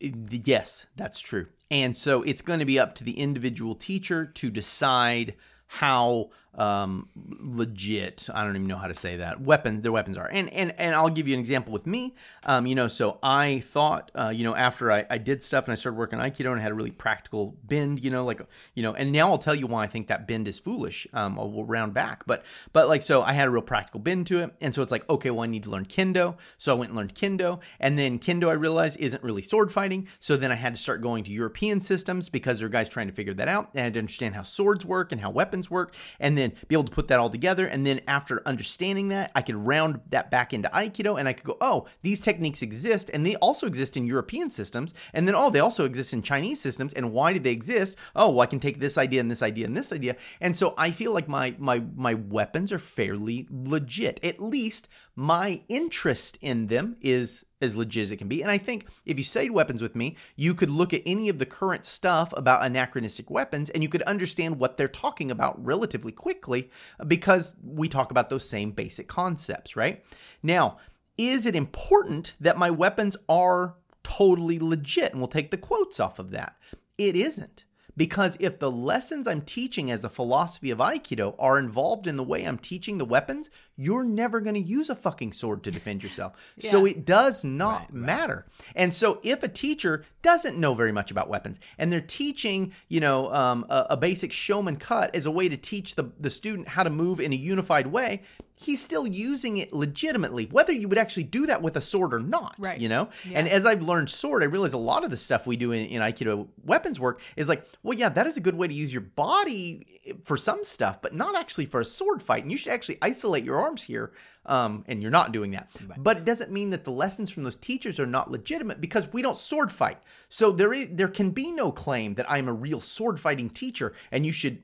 yes, that's true. And so it's going to be up to the individual teacher to decide how um, legit I don't even know how to say that weapons their weapons are. And and and I'll give you an example with me. Um, you know, so I thought uh, you know after I, I did stuff and I started working Aikido and I had a really practical bend. You know, like you know, and now I'll tell you why I think that bend is foolish. Um, I'll round back, but but like so I had a real practical bend to it, and so it's like okay, well I need to learn kendo, so I went and learned kendo, and then kendo I realized isn't really sword fighting, so then I had to start going to European systems because there are guys trying to figure that out, and to understand how swords work and how weapons work, and then be able to put that all together, and then after understanding that, I could round that back into Aikido, and I could go, oh, these techniques exist, and they also exist in European systems, and then oh, they also exist in Chinese systems, and why did they exist? Oh, well, I can take this idea and this idea and this idea, and so I feel like my my my weapons are fairly legit. At least my interest in them is as legit as it can be. And I think if you studied weapons with me, you could look at any of the current stuff about anachronistic weapons and you could understand what they're talking about relatively quickly because we talk about those same basic concepts, right? Now, is it important that my weapons are totally legit? And we'll take the quotes off of that. It isn't. Because if the lessons I'm teaching as a philosophy of Aikido are involved in the way I'm teaching the weapons, you're never going to use a fucking sword to defend yourself. So it does not matter. And so if a teacher doesn't know very much about weapons and they're teaching, you know, um, a, a basic shomen cut as a way to teach the, the student how to move in a unified way, he's still using it legitimately, whether you would actually do that with a sword or not. Right. You know? Yeah. And as I've learned sword, I realize a lot of the stuff we do in, in Aikido weapons work is like, well, yeah, that is a good way to use your body for some stuff, but not actually for a sword fight. And you should actually isolate your arms here. Um, and you're not doing that. But it doesn't mean that the lessons from those teachers are not legitimate because we don't sword fight. So there is there can be no claim that I'm a real sword fighting teacher and you should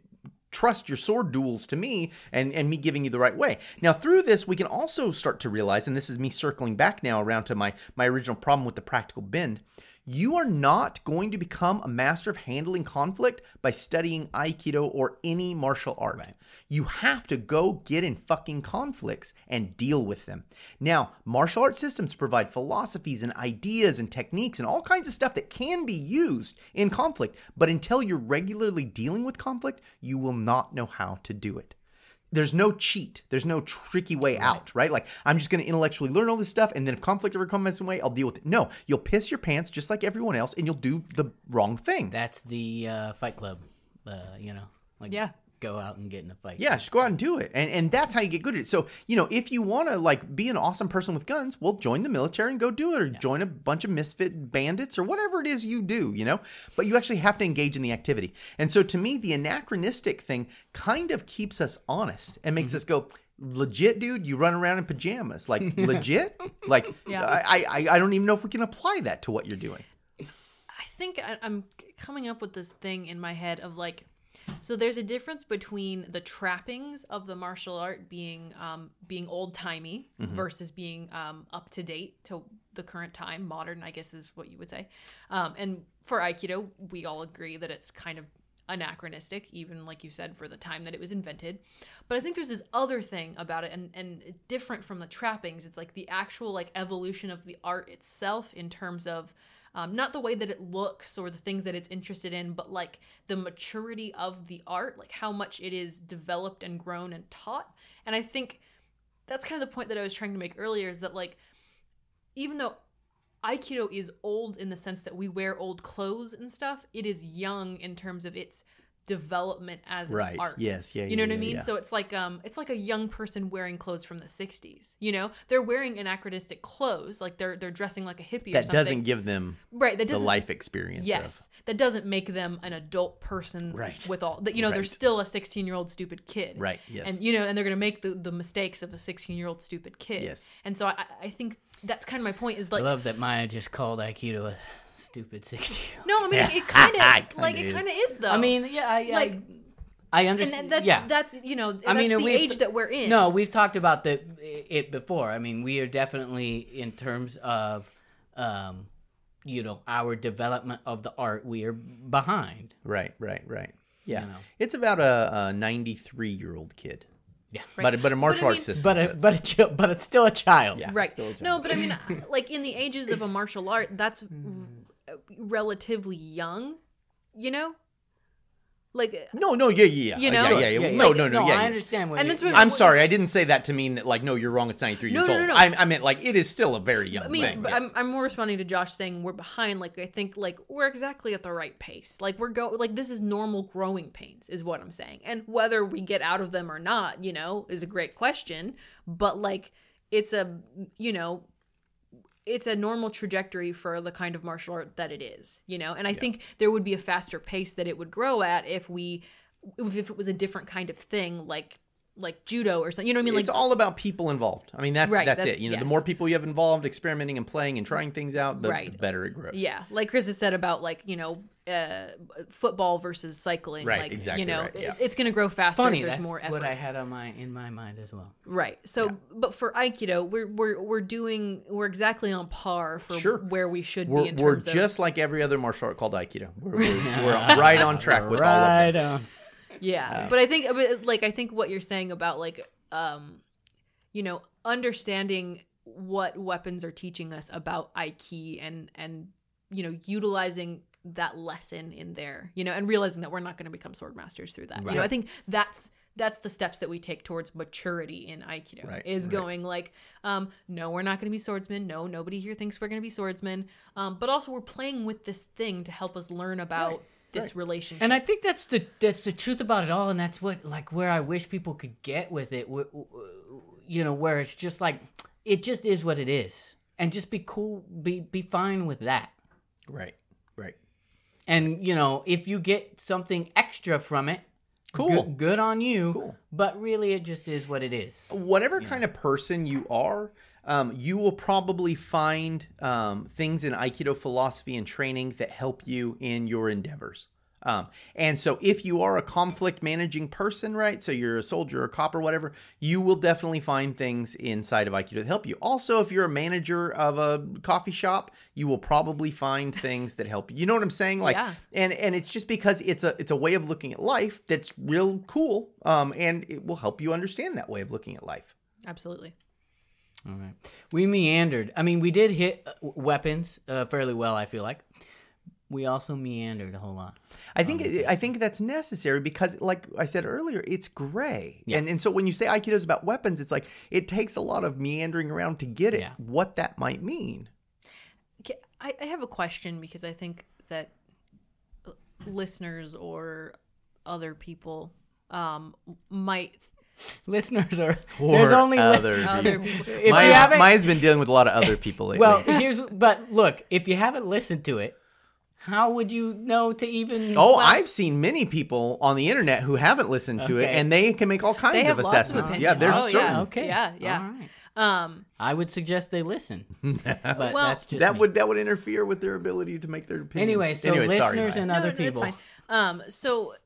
trust your sword duels to me and, and me giving you the right way. Now, through this, we can also start to realize, and this is me circling back now around to my, my original problem with the practical bend. You are not going to become a master of handling conflict by studying Aikido or any martial art. You have to go get in fucking conflicts and deal with them. Now, martial art systems provide philosophies and ideas and techniques and all kinds of stuff that can be used in conflict, but until you're regularly dealing with conflict, you will not know how to do it. There's no cheat. There's no tricky way out, right? Like I'm just going to intellectually learn all this stuff, and then if conflict ever comes my way, I'll deal with it. No, you'll piss your pants just like everyone else, and you'll do the wrong thing. That's the uh, Fight Club. Uh, you know, like Yeah. Go out and get in a fight. Yeah, just go out and do it. And and that's how you get good at it. So, you know, if you want to like be an awesome person with guns, well, join the military and go do it or join a bunch of misfit bandits or whatever it is you do, you know? But you actually have to engage in the activity. And so to me, the anachronistic thing kind of keeps us honest and makes mm-hmm. us go, legit dude you run around in pajamas like <laughs> legit like Yeah. I, I i don't even know if we can apply that to what you're doing I think I- I'm coming up with this thing in my head of like, so there's a difference between the trappings of the martial art being um, being old timey versus being um, up to date to the current time, modern, I guess is what you would say. Um, and for Aikido, we all agree that it's kind of anachronistic, even like you said, for the time that it was invented. But I think there's this other thing about it, and and different from the trappings. It's like the actual like evolution of the art itself in terms of um, not the way that it looks or the things that it's interested in, but like the maturity of the art, like how much it is developed and grown and taught. And I think that's kind of the point that I was trying to make earlier is that like even though Aikido is old in the sense that we wear old clothes and stuff, it is young in terms of its development as Right. an art. Yes. Yeah. You know yeah, what I mean? yeah. So it's like um it's like a young person wearing clothes from the 60s. You know? They're wearing anachronistic clothes, like they're they're dressing like a hippie or that doesn't give them right, that the doesn't life experience. Yes. That doesn't make them an adult person Right. with all that you know, they're still a 16-year-old stupid kid. Right. Yes. And you know, and they're going to make the, the mistakes of a 16-year-old stupid kid. Yes. And so I I think that's kind of my point is like I like love that Maya just called Aikido a stupid sixty. no, I mean it It <laughs> kind kinda <laughs> of like it kind of is though. I mean, yeah, I, Like- I, I and understand. that- that's yeah, that's you know that's I mean, the age that we're in. No, we've talked about the it before. I mean, we are definitely in terms of, um, you know, our development of the art. We are behind. right. Right. Right. Yeah. You know. It's about a, a 93 year old kid. Yeah, But but a martial I arts system. but a, but a, chi- but it's still a child. Yeah. right still a no but i mean <laughs> like in the ages of a martial art that's r- relatively young you know like uh, no, no, yeah, yeah, yeah. You know? yeah, yeah, yeah. Yeah, yeah. No, Like, no, no, yeah. I yeah. understand what. And you- that's what- yeah. I'm sorry, I didn't say that to mean that like no, you're wrong. It's 93 No, years no, old. no, no. I, I meant like it is still a very young I mean, thing. but yes. I'm, I'm more responding to Josh saying we're behind. Like, I think like we're exactly at the right pace. Like, we're go like this is normal growing pains, is what I'm saying. And whether we get out of them or not, you know, is a great question. But like, it's a you know, it's a normal trajectory for the kind of martial art that it is, you know. And I think there would be a faster pace that it would grow at if we, if it was a different kind of thing, like like judo or something. You know what I mean? it's all about people involved. I mean, that's Right, that's, that's- it. You know, the more people you have involved, experimenting and playing and trying things out, the, Right. the better it grows. Yeah, like Chris has said about like you know uh, football versus cycling. Right, like, exactly You know, right, yeah. it's going to grow faster funny. if there's That's more effort. what I had on my in my mind as well. Right. So, but for Aikido, we're we're we're doing we're exactly on par for Sure. where we should We're, be in we're of just like every other martial art called Aikido. We're, we're, we're <laughs> right on track with all of right them. on. Yeah. But I think but, like I think what you're saying about like um, you know, understanding what weapons are teaching us about Aiki and and you know utilizing that lesson in there, you know, and realizing that we're not going to become sword masters through that. You know, I think that's that's the steps that we take towards maturity in Aikido. Right, is right. going like, um, no, we're not going to be swordsmen. No, nobody here thinks we're going to be swordsmen. Um, but also we're playing with this thing to help us learn about this relationship. And I think that's the that's the truth about it all, and that's what like where I wish people could get with it. wh- wh- You know, where it's just like it just is what it is, and just be cool, be be fine with that. Right, right. And you know, if you get something extra from it, Cool. good, good on you. Cool. But really, it just is what it is. whatever kind of person you are, um, you will probably find um, things in Aikido philosophy and training that help you in your endeavors. Um, and so, if you are a conflict managing person, right? So you're a soldier, or a cop, or whatever, you will definitely find things inside of Aikido that help you. Also, if you're a manager of a coffee shop, you will probably find things that help you. You know what I'm saying? Like, Yeah. and and it's just because it's a it's a way of looking at life that's real cool, um, and it will help you understand that way of looking at life. Absolutely. All right. We meandered. I mean, we did hit uh, weapons uh, fairly well. I feel like we also meandered a whole lot. I think I think that's necessary because, like I said earlier, it's gray, and and so when you say Aikido is about weapons, it's like it takes a lot of meandering around to get it Yeah. what that might mean. I, I have a question because I think that uh, listeners or other people um, might <laughs> Listeners are Or there's only li- other <laughs> other people. people. If you Maya, haven't- Maya's been dealing with a lot of other people lately. Well, here's but look, if you haven't listened to it, how would you know to even? oh, I've seen many people on the internet who haven't listened to it, and they can make all kinds They have of lots of assessments. opinions. yeah, there's Oh, yeah. certain okay, Yeah, yeah. All right. Um, I would suggest they listen, <laughs> but Well, that's just that me. would that would interfere with their ability to make their opinions. Anyway, so Anyway, listeners Maya. and other no, no, it's people. fine. Um, so, I,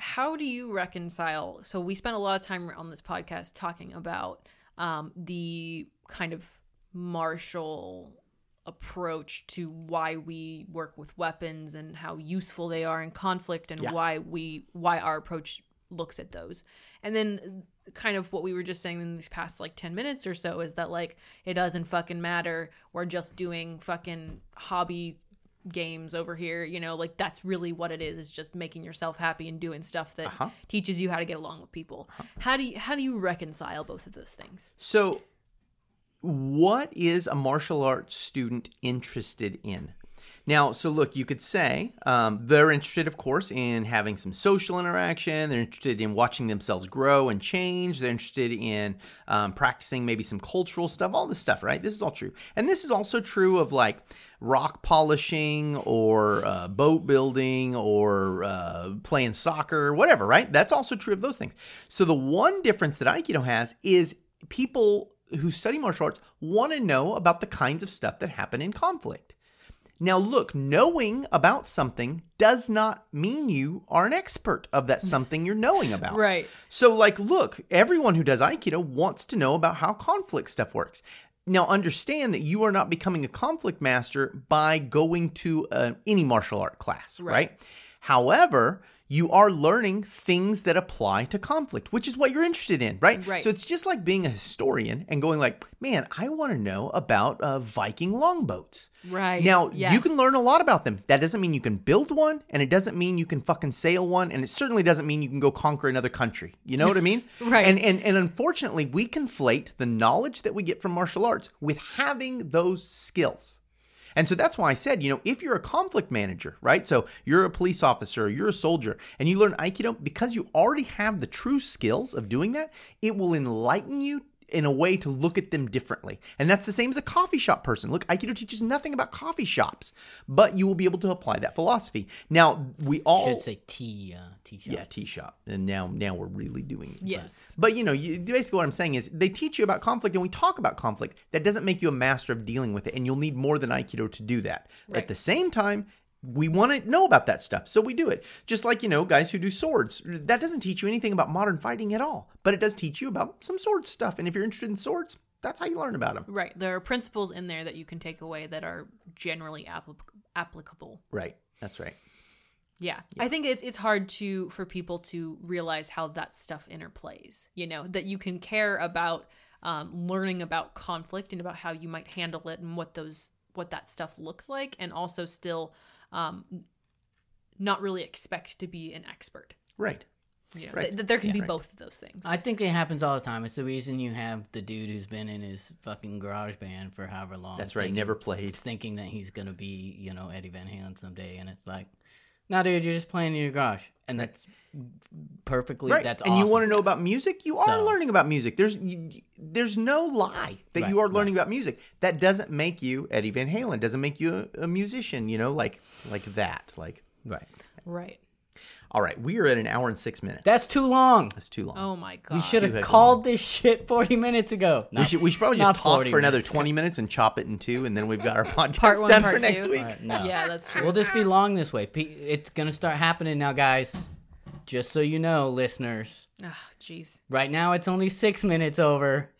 how do you reconcile? So we spent a lot of time on this podcast talking about um, the kind of martial approach to why we work with weapons and how useful they are in conflict and Yeah. why we why our approach looks at those and then kind of what we were just saying in these past like 10 minutes or so is that like it doesn't fucking matter we're just doing fucking hobby games over here you know like that's really what it is is just making yourself happy and doing stuff that Uh-huh. teaches you how to get along with people how do you how do you reconcile both of those things So what is a martial arts student interested in? Now, so look, you could say um, they're interested, of course, in having some social interaction. They're interested in watching themselves grow and change. They're interested in um, practicing maybe some cultural stuff, all this stuff, right? This is all true. And this is also true of like rock polishing or uh, boat building or uh, playing soccer, whatever, right? That's also true of those things. So the one difference that Aikido has is people who study martial arts want to know about the kinds of stuff that happen in conflict. Now, look, knowing about something does not mean you are an expert of that something you're knowing about. Right. So, like, look, everyone who does Aikido wants to know about how conflict stuff works. Now, understand that you are not becoming a conflict master by going to uh, any martial art class, right? Right. However, you are learning things that apply to conflict, which is what you're interested in, right? Right. So it's just like being a historian and going like, man, I want to know about uh, Viking longboats. Right. Now, Yes. you can learn a lot about them. That doesn't mean you can build one, and it doesn't mean you can fucking sail one, and it certainly doesn't mean you can go conquer another country. You know what I mean? <laughs> Right. And, and and unfortunately, we conflate the knowledge that we get from martial arts with having those skills. And so that's why I said, you know, if you're a conflict manager, right? So you're a police officer, you're a soldier, and you learn Aikido, because you already have the true skills of doing that, it will enlighten you in a way to look at them differently. And that's the same as a coffee shop person. Look, Aikido teaches nothing about coffee shops, but you will be able to apply that philosophy. Now, we all Should say tea, uh, tea shop. yeah, tea shop. And now now we're really doing it. Yes. But you know, you, basically what I'm saying is they teach you about conflict and we talk about conflict. That doesn't make you a master of dealing with it, and you'll need more than Aikido to do that. At the same time, we want to know about that stuff, so we do it. Just like you know, guys who do swords. That doesn't teach you anything about modern fighting at all, but it does teach you about some sword stuff. And if you're interested in swords, that's how you learn about them. Right. There are principles in there that you can take away that are generally appli- applicable. Right. That's right. Yeah. I think it's it's hard to for people to realize how that stuff interplays. You know, that you can care about um, learning about conflict and about how you might handle it and what those what that stuff looks like, and also still um, not really expect to be an expert. Right. Yeah. Right. th- that there can Yeah. be Right. both of those things. I think it happens all the time. It's the reason you have the dude who's been in his fucking garage band for however long. That's right, thinking- never played. Thinking that he's gonna be, you know, Eddie Van Halen someday, and it's like, no, dude, you're just playing in your garage, and that's perfectly. Right. That's and you want to know about music? You are learning about music. There's you, there's no lie that you are learning about music. That doesn't make you Eddie Van Halen. Doesn't make you a, a musician. You know, like like that. Like right. right. All right, we are at an hour and six minutes. That's too long. That's too long. Oh my god. We should have heck called this shit 40 minutes ago. we should we should probably just talk for another minutes. twenty minutes and chop it in two, and then we've got our <laughs> podcast Part one, done part for next two. week. Alright, no. Yeah, that's true. We'll just be long this way. It's gonna start happening now, guys. Just so you know, listeners. Ah, jeez. Right now, it's only six minutes over.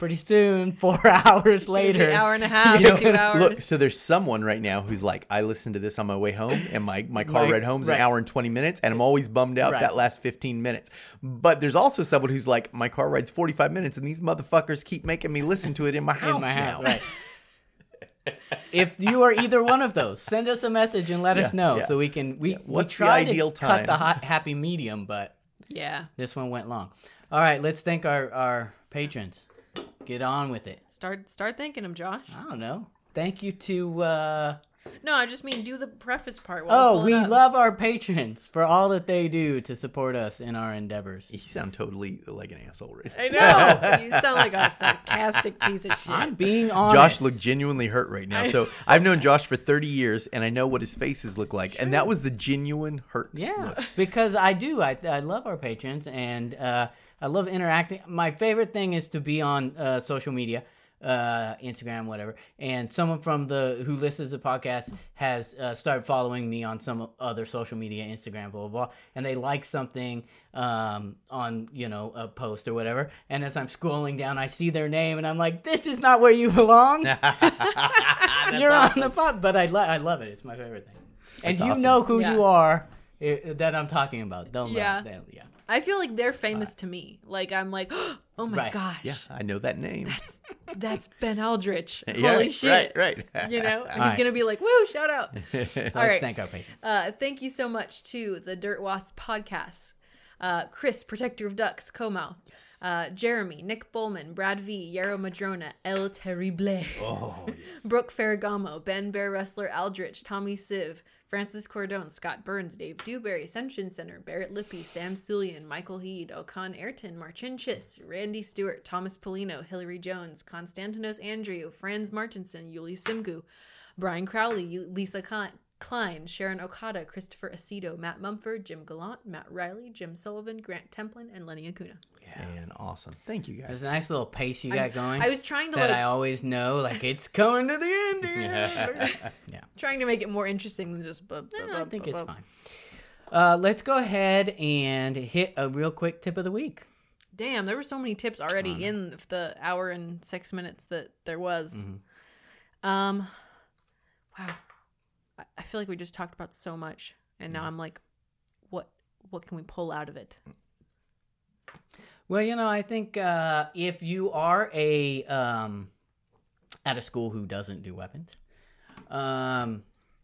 Pretty soon, <laughs> four hours later, An hour and a <laughs> half, You know, two hours. Look, so there's someone right now who's like, I listened to this on my way home, and my, my car Right, ride home's right. an hour and 20 minutes, and I'm always bummed out Right. that last 15 minutes. But there's also someone who's like, my car ride's 45 minutes, and these motherfuckers keep making me listen to it in my house in my now. house. Right. <laughs> if you are either one of those, send us a message and let us know yeah. so we can. We, What's we the try ideal to cut the hot, happy medium, but yeah. this one went long. All right, let's thank our our patrons. Get on with it. Start start thanking him, Josh. I don't know. Thank you to. uh No, I just mean do the preface part. while Oh, we up. love our patrons for all that they do to support us in our endeavors. You sound totally like an asshole right I know. <laughs> you sound like a sarcastic piece of shit. I'm being honest. Josh looked genuinely hurt right now. So I've known Josh for 30 years, and I know what his faces look like, and that was the genuine hurt. Yeah, look. because I do. I, I love our patrons and uh, I love interacting. My favorite thing is to be on uh, social media, uh, Instagram, whatever. And someone from the who listens to the podcast has uh, started following me on some other social media, Instagram, blah blah blah, and they like something um, on you know a post or whatever. And as I'm scrolling down, I see their name, and I'm like, "This is not where you belong. <laughs> <laughs> You're on the pod." But I lo- I love it. It's my favorite thing. And you awesome. know who Yeah. you are uh, that I'm talking about. They'll know. Yeah. They'll- yeah. I feel like they're famous to me. Like I'm like, <gasps> oh my Right. gosh, Yeah, I know that name. that's Ben Aldrich. <laughs> Yeah, Holy shit! Right, right. You know, he's <laughs> right. gonna be like, woo, shout out. So <laughs> All thank our. Uh, thank you so much to the Dirt Wasp podcast. Uh, Chris, Protector of Ducks, Comouth. Yes. Uh, Jeremy, Nick Bowman, Brad V, Yarrow Madrona, El Terrible. Oh, Brooke Ferragamo, Ben Bear Wrestler Aldrich, Tommy Siv, Francis Cordone, Scott Burns, Dave Dewberry, Ascension Center, Barrett Lippy, Sam Sulian, Michael Heed, Okan Ayrton, Marcin Chis, Randy Stewart, Thomas Polino, Hillary Jones, Konstantinos Andrew, Franz Martinson, Yuli Simgu, Brian Crowley, Lisa Klein, Klein, Sharon Okada, Christopher Aceto, Matt Mumford, Jim Gallant, Matt Riley, Jim Sullivan, Grant Templin, and Lenny Acuna. man, awesome. Thank you guys. There's a nice little pace you got going. I was trying to that like I always know, like it's coming to the end. here. <laughs> yeah. trying to make it more interesting than just. Bu- bu- Yeah, I think bu- it's bu- fine. Uh, let's go ahead and hit a real quick tip of the week. Damn, there were so many tips already in the hour and six minutes that there was. Mm-hmm. Um, wow, I, I feel like we just talked about so much, and now I'm like, what what can we pull out of it? Well, you know, I think uh, if you are a um, at a school who doesn't do weapons, um,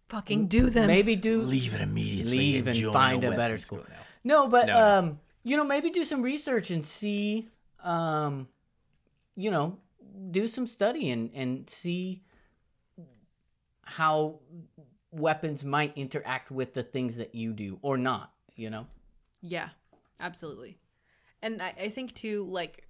Fucking do them. maybe do Leave it immediately. leave and join find a weapons better school. now. No, but No, no. um, you know, maybe do some research and see, um, you know, do some study and and see how weapons might interact with the things that you do or not. You know. Yeah, absolutely. And I, I think too, like,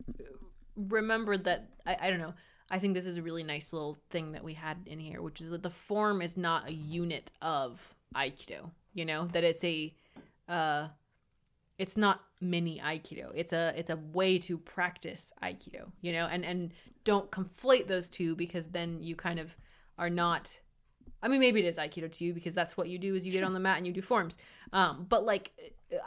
remember that I, I don't know. I think this is a really nice little thing that we had in here, which is that the form is not a unit of Aikido. You know that it's a, uh, it's not mini Aikido. It's a it's a way to practice Aikido. You know, and and don't conflate those two because then you kind of are not I mean, maybe it is Aikido to you because that's what you do is you get on the mat and you do forms. Um, but like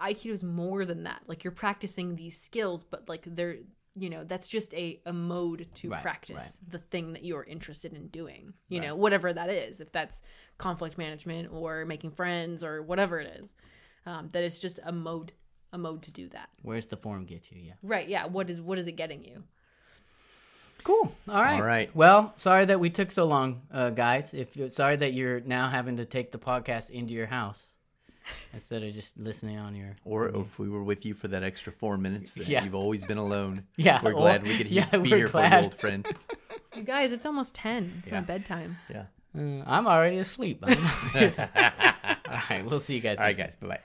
Aikido is more than that. Like you're practicing these skills, but like they're you know that's just a, a mode to Right, practice right. the thing that you're interested in doing. You know, whatever that is. If that's conflict management or making friends or whatever it is, um, that it's just a mode a mode to do that. Where's the form get you? Yeah. Right? Yeah. What is what is it getting you? Cool. All right. All right. Well, sorry that we took so long, uh, guys. If you're sorry that you're now having to take the podcast into your house <laughs> instead of just listening on your. Or if we were with you for that extra four minutes, then Yeah. you've always been alone. <laughs> Yeah, We're or- glad we could he- yeah, be we're here for glad. you, old friend. <laughs> You guys, it's almost ten. It's my bedtime. Yeah. Uh, I'm already asleep. All right. We'll see you guys. All right, later. guys. Bye bye.